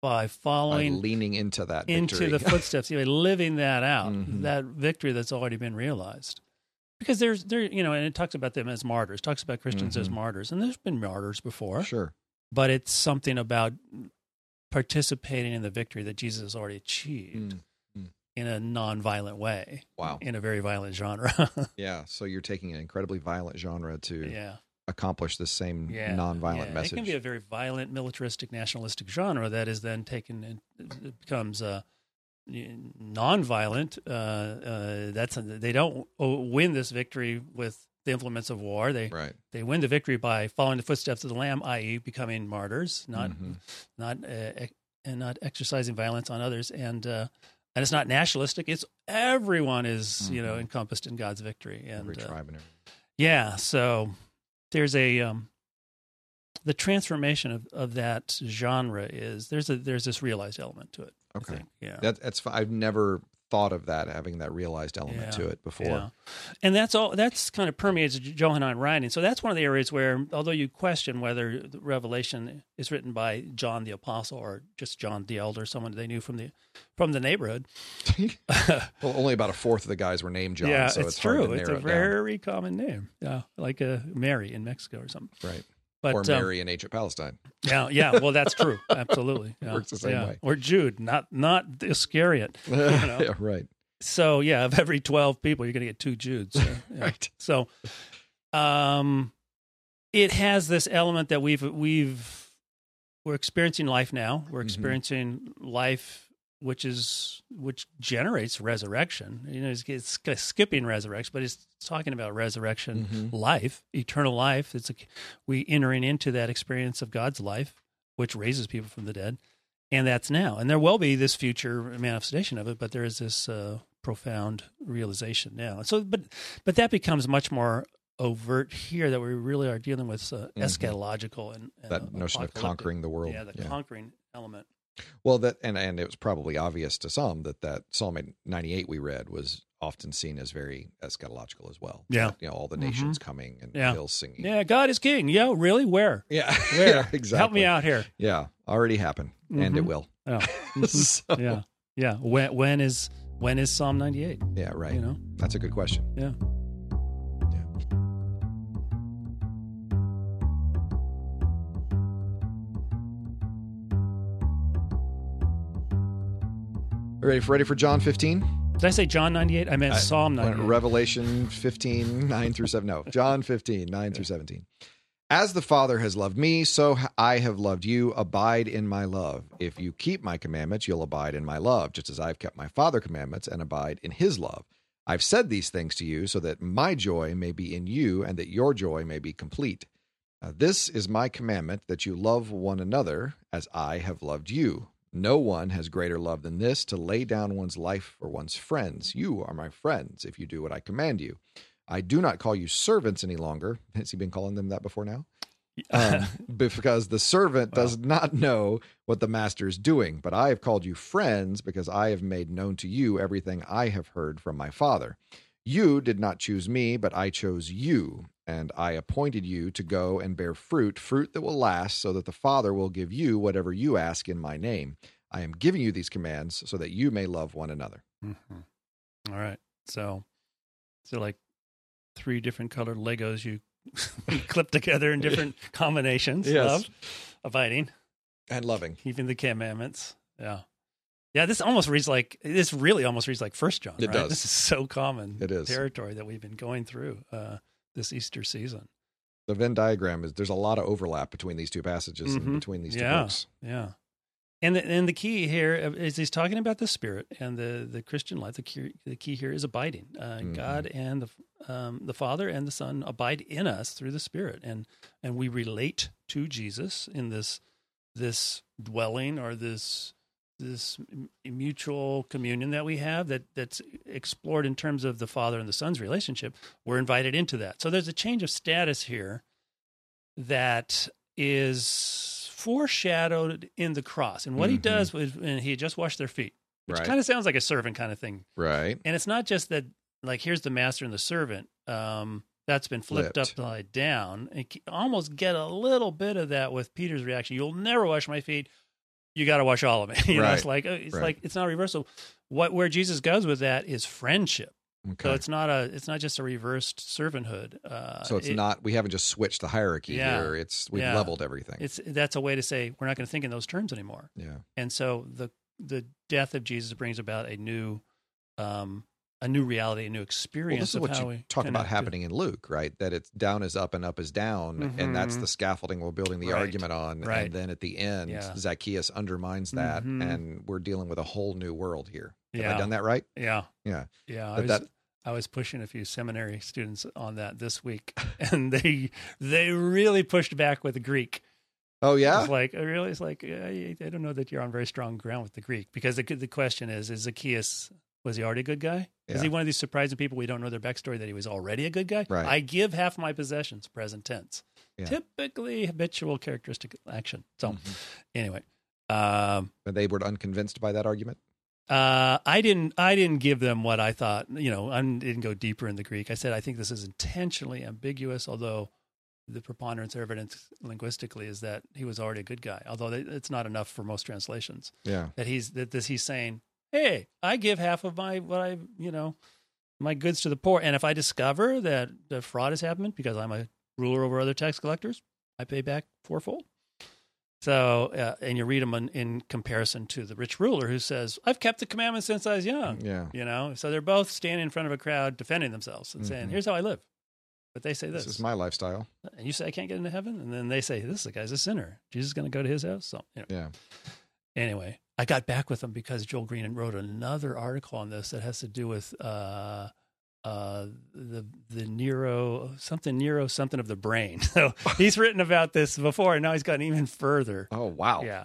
by By following leaning into that into the footsteps, you know, living that out, Mhm. that victory that's already been realized. Because there's there, you know, and it talks about them as martyrs, talks about Christians as Mhm. martyrs, and there's been martyrs before, sure. but it's something about participating in the victory that Jesus has already achieved Mm. in a non-violent way, Wow. in a very violent genre. Yeah. So you're taking an incredibly violent genre to yeah, accomplish the same yeah, nonviolent yeah. message. It can be a very violent, militaristic, nationalistic genre that is then taken and becomes uh, non-violent. Uh, uh, that's they don't win this victory with the implements of war. They right. they win the victory by following the footsteps of the Lamb, i.e., becoming martyrs, not Mhm. not uh, and not exercising violence on others. And uh, and it's not nationalistic. It's everyone is you know Mhm. encompassed in God's victory. And Every uh, tribe and everything. yeah, so there's a um, the transformation of, of that genre is there's a there's this realized element to it. I Okay. think. Yeah. That, that's I've never thought of that having that realized element Yeah. to it before. Yeah. And that's all that's kind of permeates Johannine writing. So that's one of the areas where although you question whether the Revelation is written by John the Apostle or just John the Elder, someone they knew from the from the neighborhood. Well, only about a fourth of the guys were named John, yeah, so it's, it's, true. It's a it down. very common name. Yeah. Like a Mary in Mexico or something. Right. But or um, Mary in ancient Palestine. Yeah, yeah. Well, that's true. Absolutely, yeah. Works the same yeah. way. Or Jude, not not Iscariot. know? yeah, right. So yeah, of every twelve people, you're going to get two Judes. So, yeah. Right. So, um, it has this element that we've we've we're experiencing life now. We're Mhm. experiencing life which is which generates resurrection. You know, it's, it's skipping resurrection, but it's talking about resurrection Mhm. life, eternal life. It's a, we entering into that experience of God's life, which raises people from the dead, and that's now. And there will be this future manifestation of it, but there is this uh, profound realization now. So, but but that becomes much more overt here that we really are dealing with uh, Mhm. eschatological and, and That notion of conquering the world. Yeah, the conquering element. Well, that and and it was probably obvious to some that that Psalm 98 we read was often seen as very eschatological as well. Yeah. You know, all the nations coming and Yeah. hills singing. Yeah, God is king. Yeah, really? Where? Yeah. Where? yeah, exactly. Help me out here. Yeah, already happened, and it Mhm. will. Yeah. so, yeah. Yeah. When when is when is Psalm 98? yeah, right. You know? That's a good question. Yeah. Ready for ready for John 15? Did I say John 98? I meant I- Psalm Went 98. Revelation 15, 9 through 7. No, John 15, 9 through 17. As the Father has loved me, so I have loved you. Abide in my love. If you keep my commandments, you'll abide in my love, just as I've kept my Father's commandments and abide in his love. I've said these things to you so that my joy may be in you and that your joy may be complete. Uh, this is my commandment that you love one another as I have loved you. No one has greater love than this to lay down one's life for one's friends. You are my friends if you do what I command you. I do not call you servants any longer. Has he been calling them that before now? Um, because the servant does not know what the master is doing, but I have called you friends because I have made known to you everything I have heard from my Father. You did not choose me, but I chose you, and I appointed you to go and bear fruit, fruit that will last, so that the Father will give you whatever you ask in my name. I am giving you these commands so that you may love one another. Mhm. All right. So, so like three different colored Legos you clip together in different combinations. Yes. Love, abiding, And loving. keeping the commandments. Yeah. Yeah, this almost reads like this. Really, almost reads like First John. It right? does. This is so common. It is. territory that we've been going through uh, this Easter season. The Venn diagram is there's a lot of overlap between these two passages Mhm. and between these two Yeah. books. Yeah. And the, and the key here is he's talking about the spirit and the, the Christian life. The key, the key here is abiding. Uh, Mhm. God and the um, the Father and the Son abide in us through the Spirit, and and we relate to Jesus in this this dwelling or this this mutual communion that we have that that's explored in terms of the Father and the Son's relationship. We're invited into that. So there's a change of status here that is foreshadowed in the cross. And what he Mhm. does was and he just washed their feet, which Right. kind of sounds like a servant kind of thing. Right. And it's not just that like here's the master and the servant. Um, that's been flipped, Flipped. upside down. And almost get a little bit of that with Peter's reaction. You'll never wash my feet. You got to wash all of it. You know, it's like uh, it's Right. like it's not a reversal. What where Jesus goes with that is friendship. Okay. So it's not a it's not just a reversed servanthood. Uh, So it's it- not. We haven't just switched the hierarchy Yeah. here. It's we've Yeah. leveled everything. It's that's a way to say we're not going to think in those terms anymore. yeah. And so the the death of Jesus brings about a new um a new reality, a new Well, experience this is of what you we talk about connect to- happening in Luke, right? That it's down is up and up is down, and that's the scaffolding we're building the Right. argument on. Right. And then at the end, Yeah. Zacchaeus undermines that, Mhm. and we're dealing with a whole new world here. Have Yeah. I done that right? Yeah. Yeah. Yeah. I was, that- I was pushing a few seminary students on that this week, and they they really pushed back with the Greek. Oh yeah. It's like I really, it's like I, I don't know that you're on very strong ground with the Greek because the the question is: Is Zacchaeus was he already a good guy? Is he one of these surprising people we don't know their backstory that he was already a good guy? Right. I give half my possessions, present tense. Yeah. Typically habitual characteristic action. So Mhm. anyway, um, And they were unconvinced by that argument. uh, I didn't. I didn't give them what I thought. You know, I didn't go deeper in the Greek. I said I think this is intentionally ambiguous, although the preponderance of evidence linguistically is that he was already a good guy. Although they- it's not enough for most translations. Yeah. That he's that this he's saying, hey, I give half of my what I you know my goods to the poor, and if I discover that the fraud has happened because I'm a ruler over other tax collectors, I pay back fourfold. So, uh, and you read them in, in comparison to the rich ruler who says, "I've kept the commandments since I was young." Yeah. You know, so they're both standing in front of a crowd defending themselves and saying, Mhm. "Here's how I live." But they say This this, is my lifestyle. and you say I can't get into heaven, and then they say this guy's a sinner. Jesus is going to go to his house. So, you know. Yeah. anyway, I got back with him because Joel Green wrote another article on this that has to do with uh, uh, the the neuro something neuro something of the brain. So he's written about this before, and now he's gotten even further. Oh wow. Yeah,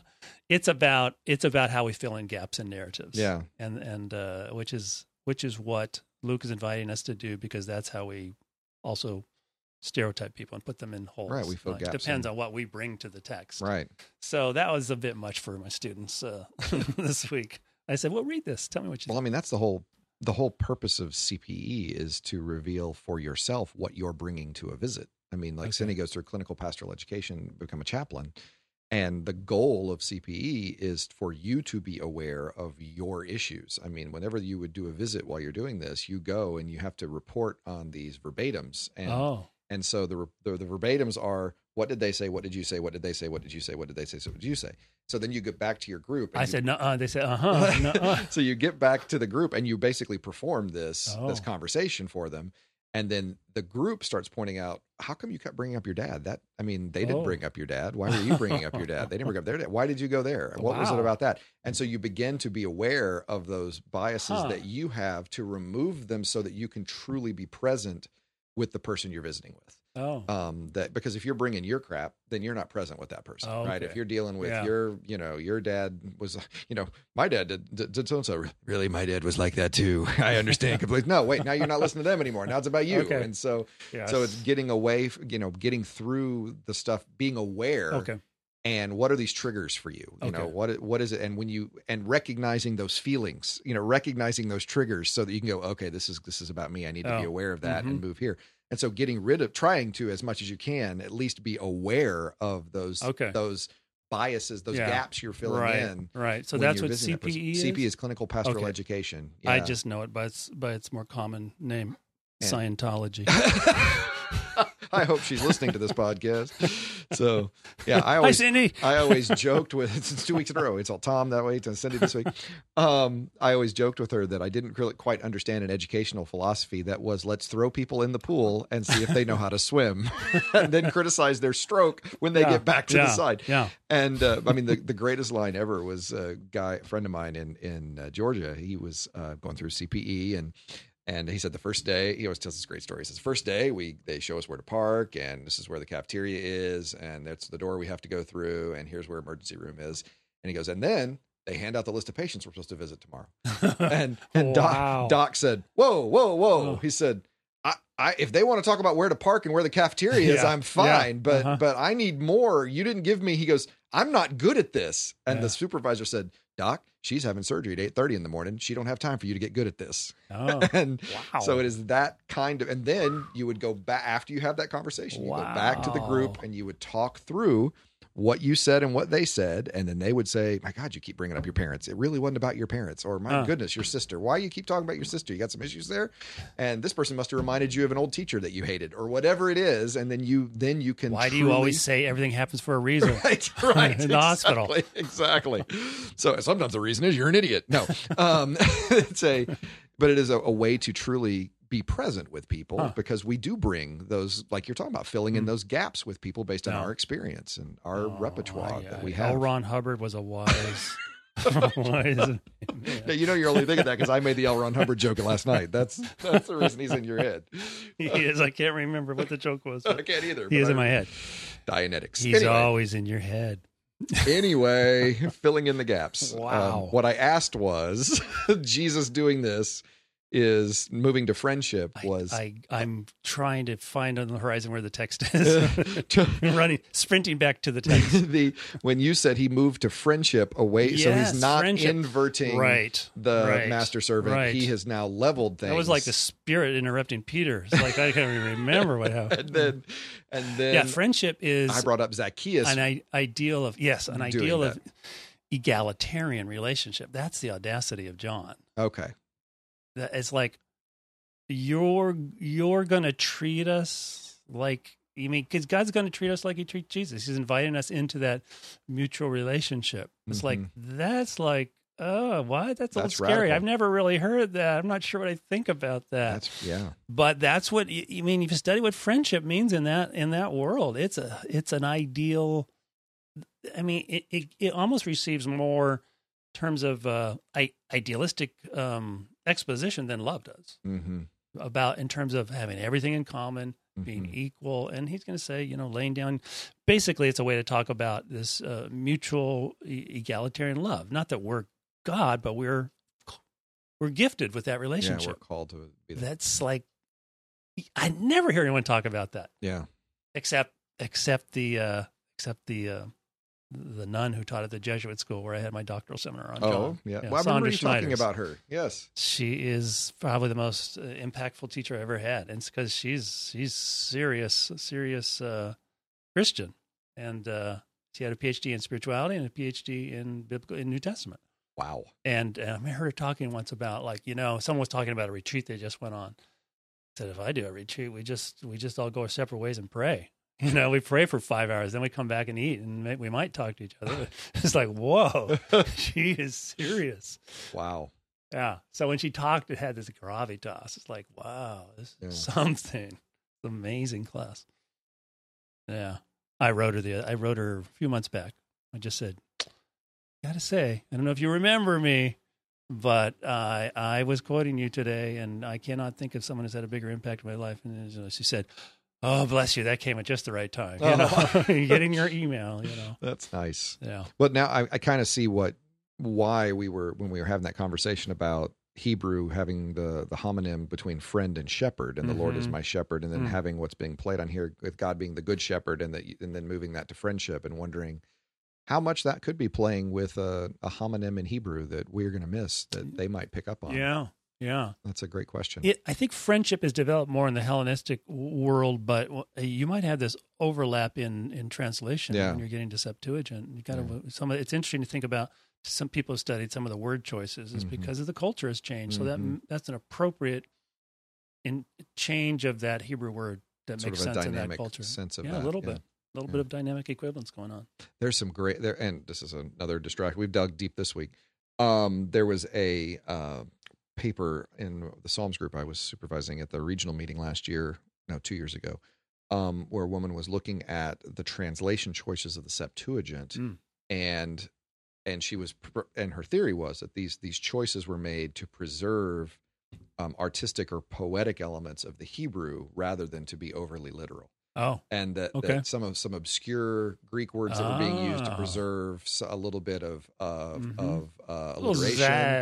it's about it's about how we fill in gaps in narratives. Yeah. and and uh, which is which is what Luke is inviting us to do because that's how we also stereotype people and put them in holes. Right, we fill Like, gaps Depends in- on what we bring to the text. Right. So that was a bit much for my students uh, this week. I said, "Well, read this. Tell me what you." Well, I mean, that's the whole the whole purpose of CPE is to reveal for yourself what you're bringing to a visit. I mean, like Okay. Cindy goes through clinical pastoral education, become a chaplain, and the goal of CPE is for you to be aware of your issues. I mean, whenever you would do a visit while you're doing this, you go and you have to report on these verbatims, and oh, and so the, the the verbatims are what did they say? What did you say? What did they say? What did you say? What did they say? So what did you say? So then you get back to your group. and I you- said, "No." They said, "Uh huh." So you get back to the group and you basically perform this this Oh. conversation for them and then the group starts pointing out how come you kept bringing up your dad that i mean they didn't Oh. bring up your dad why were you bringing up your dad they didn't bring up their dad why did you go there what was it about that and so you begin to be aware of those biases Huh. that you have to remove them so that you can truly be present with the person you're visiting with Oh, um that because if you're bringing your crap then you're not present with that person Oh, right okay. if you're dealing with Yeah. your you know your dad was you know my dad did did, so and so really my dad was like that too i understand completely no wait now you're not listening to them anymore now it's about you Okay. and so yes. so it's getting away you know getting through the stuff being aware okay. And what are these triggers for you you know what what is it and when you and recognizing those feelings you know recognizing those triggers so that you can go okay this is this is about me i need to be Oh. aware of that Mhm. and move here and so getting rid of trying to as much as you can at least be aware of those Okay. those biases those Yeah. gaps you're filling right, in right. So that's what that. CPE is. CP is clinical pastoral Okay. education I just know it by its by its more common name, And- Scientology. I hope she's listening to this podcast. So, yeah, I Hi, always Cindy. I always joked with it's two weeks in a row. It's all Tom that week and Cindy this week. Um, I always joked with her that I didn't really quite understand an educational philosophy that was let's throw people in the pool and see if they know how to swim, and then criticize their stroke when they Yeah, get back to yeah, the side. Yeah. And uh, I mean, the, the greatest line ever was a guy, a friend of mine in in uh, Georgia. He was uh, going through CPE, and and he said the first day he always tells this great story. He says the first day we they show us where to park, and this is where the cafeteria is, and that's the door we have to go through, and here's where emergency room is. And he goes, and then they hand out the list of patients we're supposed to visit tomorrow. And and Wow. Doc, Doc said, "Whoa, whoa, whoa!" Oh. He said. I, I, if they want to talk about where to park and where the cafeteria is, Yeah, I'm fine. yeah, But uh-huh. but I need more. You didn't give me. He goes, I'm not good at this. And Yeah. the supervisor said, Doc, she's having surgery at eight thirty in the morning. She don't have time for you to get good at this. Oh, and wow. so it is that kind of. And then you would go back after you have that conversation. You go back to the group and you would talk through what you said and what they said, and then they would say, "My God, you keep bringing up your parents. It really wasn't about your parents, or my Huh. goodness, your sister. Why you keep talking about your sister? You got some issues there." And this person must have reminded you of an old teacher that you hated, or whatever it is, and then you then you can. Why do you always say everything happens for a reason? Right, right. In the hospital. Exactly. So sometimes the reason is you're an idiot. No. Um, it's a, but it is a, a way to truly be present with people Huh. because we do bring those, like you're talking about, filling in Hmm. those gaps with people based on Yeah. our experience and our Oh, repertoire that we have. L. Ron Hubbard was a wise. wise Yeah, you know, you're only thinking that because I made the L. Ron Hubbard joke last night. That's that's the reason he's in your head. he is. I can't remember what the joke was. I can't either. He is I- in my head. Dianetics. He's Anyway. always in your head. anyway, filling in the gaps. Wow. Um, what I asked was Jesus doing this is moving to friendship was I, I'm trying to find on the horizon where the text is. to- Running, sprinting back to the text. the when you said he moved to friendship away so he's not friendship. inverting right. the right, master servant right. he has now leveled things That was like the spirit interrupting Peter. It's like I can't even remember what happened. and then and then yeah, friendship is I brought up Zacchaeus an I- ideal of yes, an ideal that. of egalitarian relationship. That's the audacity of John. okay That it's like you're you're gonna treat us like you mean because God's gonna treat us like He treats Jesus. He's inviting us into that mutual relationship. It's like that's like oh what that's a little scary. radical. I've never really heard that. I'm not sure what I think about that. that's yeah but that's what you you mean if you study what friendship means in that in that world it's a it's an ideal i mean it it, it almost receives more terms of uh I, idealistic um exposition than love does mm-hmm. about in terms of having everything in common being Mhm. equal. And he's going to say you know laying down basically it's a way to talk about this uh, mutual e- egalitarian love. Not that we're god but we're we're gifted with that yeah relationship. we're called to be that. That's like I never hear anyone talk about that. Yeah. Except except the uh except the uh the nun who taught at the Jesuit school where I had my doctoral seminar on oh John. yeah, Yeah, well I remember you talking about her yes She is probably the most uh, impactful teacher I ever had, and it's because she's she's serious serious uh, Christian, and uh, she had a PhD in spirituality and a PhD in biblical in New Testament. wow And, and I heard her talking once about like you know someone was talking about a retreat they just went on. Said if I do a retreat, we just we just all go our separate ways and pray. You know, we pray for five hours, then we come back and eat, and we might talk to each other. It's like whoa, she is serious. wow Yeah. So when she talked, it had this gravitas. It's like wow, this is Yeah. something. It's amazing class. Yeah, I wrote her the I wrote her a few months back. I just said, gotta say, I don't know if you remember me, but I I was quoting you today, and I cannot think of someone who's had a bigger impact in my life. And uh, she said, "Oh, bless you, that came at just the right time." You know, Oh. getting your email. You know, that's nice yeah, But now I, I kind of see what why we were when we were having that conversation about Hebrew having the the homonym between friend and shepherd, and the Lord is Mhm. my shepherd, and then Mm. having what's being played on here with God being the good shepherd, and that and then moving that to friendship, and wondering how much that could be playing with a, a homonym in Hebrew that we're going to miss that they might pick up on. yeah, yeah. that's a great question. It, I think friendship is developed more in the Hellenistic world, but you might have this overlap in in translation Yeah. when you're getting to Septuagint. You kind of some. It's interesting to think about. Some people have studied some of the word choices is Mhm. because of the culture has changed. So that Mhm. that's an appropriate in change of that Hebrew word that sort makes sense in that culture. sense of yeah, that. a little yeah. bit, a little Yeah. bit of dynamic equivalence going on. There's some great there, and this is another distraction. We've dug deep this week. Um, there was a uh, paper in the Psalms group I was supervising at the regional meeting last year, no, two years ago, um, where a woman was looking at the translation choices of the Septuagint, Mm. and and she was and her theory was that these these choices were made to preserve um, artistic or poetic elements of the Hebrew rather than to be overly literal Oh, and that, Okay. that some of some obscure Greek words that were being used to Ah. preserve a little bit of of, Mhm. of uh, a little alliteration,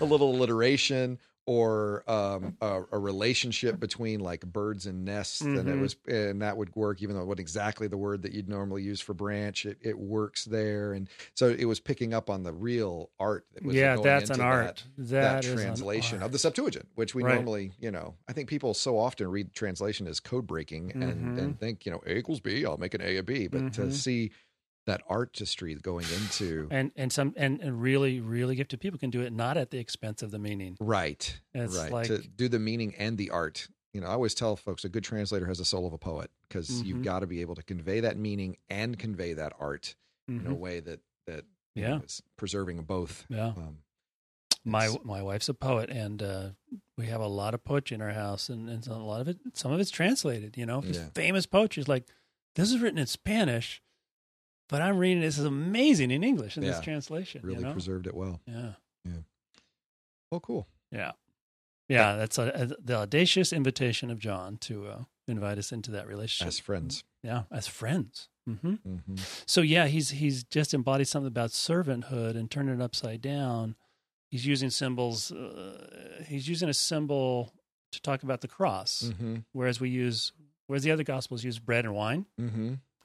a little alliteration, or um, a, a relationship between like birds and nests, and it Mhm. was and that would work even though it wasn't exactly the word that you'd normally use for branch. It it works there, and so it was picking up on the real art that was Yeah, that's an into art. That, that that translation of the Septuagint, which we Right. normally, you know, I think people so often read translation as code breaking and, Mhm. and think, you know, A equals B, I'll make an A a B. But to Mhm. see that artistry going into and and some and, and really really gifted people can do it not at the expense of the meaning. right, It's right, like to do the meaning and the art. You know, I always tell folks a good translator has the soul of a poet because you've Mhm. got to be able to convey that meaning and convey that art in a Mhm. way that that Yeah. know, is preserving both. yeah. Um, My my wife's a poet, and uh, we have a lot of poetry in our house, and, and a lot of it, some of it's translated. You know, Yeah. famous poetry is like this is written in Spanish, but I'm reading this is amazing in English in Yeah. this translation. really you know? preserved it well. yeah, Yeah. Well, cool. yeah, yeah. That's a, a, the audacious invitation of John to uh, invite us into that relationship. As friends. yeah, as friends. hmm hmm So yeah, he's he's just embodied something about servanthood and turning it upside down. He's using symbols. Uh, he's using a symbol to talk about the cross, hmm whereas we use whereas the other gospels use bread and wine.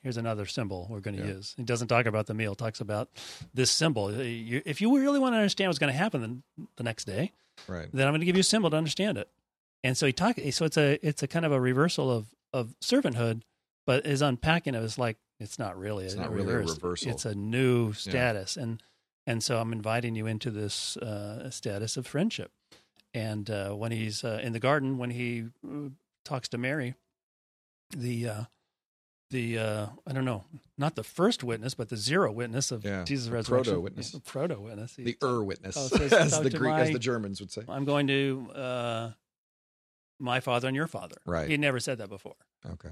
Here's another symbol we're going to Yeah. use. He doesn't talk about the meal; talks about this symbol. If you really want to understand what's going to happen the, the next day, Right. then I'm going to give you a symbol to understand it. And so he talk. So it's a it's a kind of a reversal of of servanthood, but his unpacking of it is like it's not really. It's a not really a reversal. It's a new status, and and so I'm inviting you into this uh, status of friendship. And uh, when he's uh, in the garden, when he uh, talks to Mary, the uh, the uh, I don't know, not the first witness, but the zero witness of Yeah, Jesus' resurrection. proto-witness. Yeah, proto-witness. He The er witness, Oh, as the Greek, as the Germans would say. I'm going to uh, my father and your father. Right. He never said that before, Okay.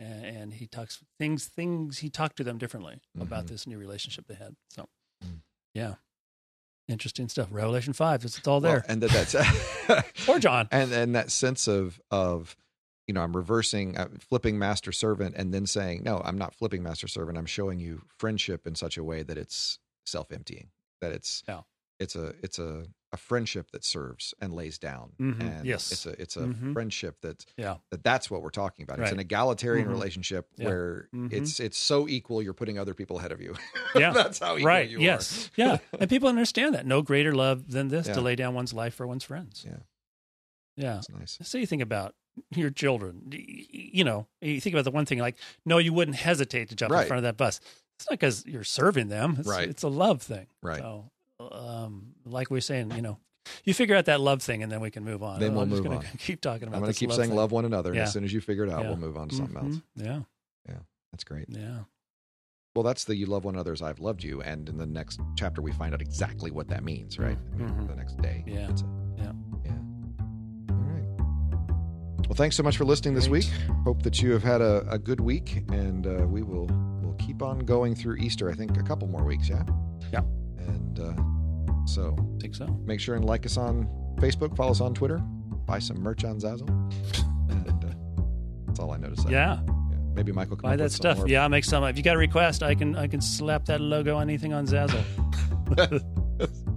and, and he talks things. Things he talked to them differently about Mhm. this new relationship they had. So, Mm. yeah, interesting stuff. Revelation five. It's, it's all Well, there. and that that's or John. and and that sense of of you know I'm reversing, uh, flipping master servant, and then saying no, I'm not flipping master servant. I'm showing you friendship in such a way that it's self emptying. That it's it's a it's a a friendship that serves and lays down. Mhm. And Yes. it's a it's a Mhm. friendship that Yeah. that that's what we're talking about. It's Right. an egalitarian Mhm. relationship Yeah. where Mhm. it's it's so equal you're putting other people ahead of you. Yeah. that's how equal right. you Yes. are. yeah. And people understand that. No greater love than this Yeah. to lay down one's life for one's friends. Yeah. Yeah. That's nice. So you think about your children. You know, you think about the one thing like, no, you wouldn't hesitate to jump Right. in front of that bus. It's not because you're serving them. It's, Right. It's a love thing. Right. So, um, like we are saying, you know, you figure out that love thing, and then we can move on. Then we'll I'm just move gonna on. Keep talking about. I'm going to keep love saying thing. love one another, and Yeah. as soon as you figure it out, Yeah. we'll move on to something else. Mhm. Yeah. That's great. Yeah. Well, that's the you love one another as I've loved you, and in the next chapter we find out exactly what that means, right? I mean, Mhm. The next day. Yeah. Yeah. Yeah. All right. Well, thanks so much for listening this Great. week. Hope that you have had a, a good week, and uh, we will we'll keep on going through Easter. I think a couple more weeks, yeah. Yeah. And uh, so I think so. make sure and like us on Facebook, follow us on Twitter, buy some merch on Zazzle, and uh, that's all I say. Yeah. Yeah. Maybe Michael can Buy that stuff. Yeah, I'll make some. If you got a request, I can I can slap that logo on anything on Zazzle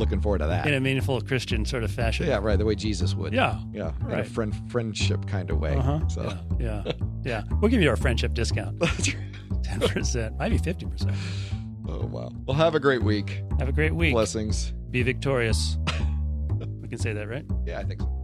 Looking forward to that. in a meaningful Christian sort of fashion. Yeah, right. The way Jesus would. Yeah. Yeah. In a friend friendship kind of way. Uh-huh. So Yeah. Yeah. Yeah. We'll give you our friendship discount. 10%, maybe 50%. oh wow. Well have a great week. Have a great week. Blessings. Be victorious. we can say that, right? Yeah, I think so.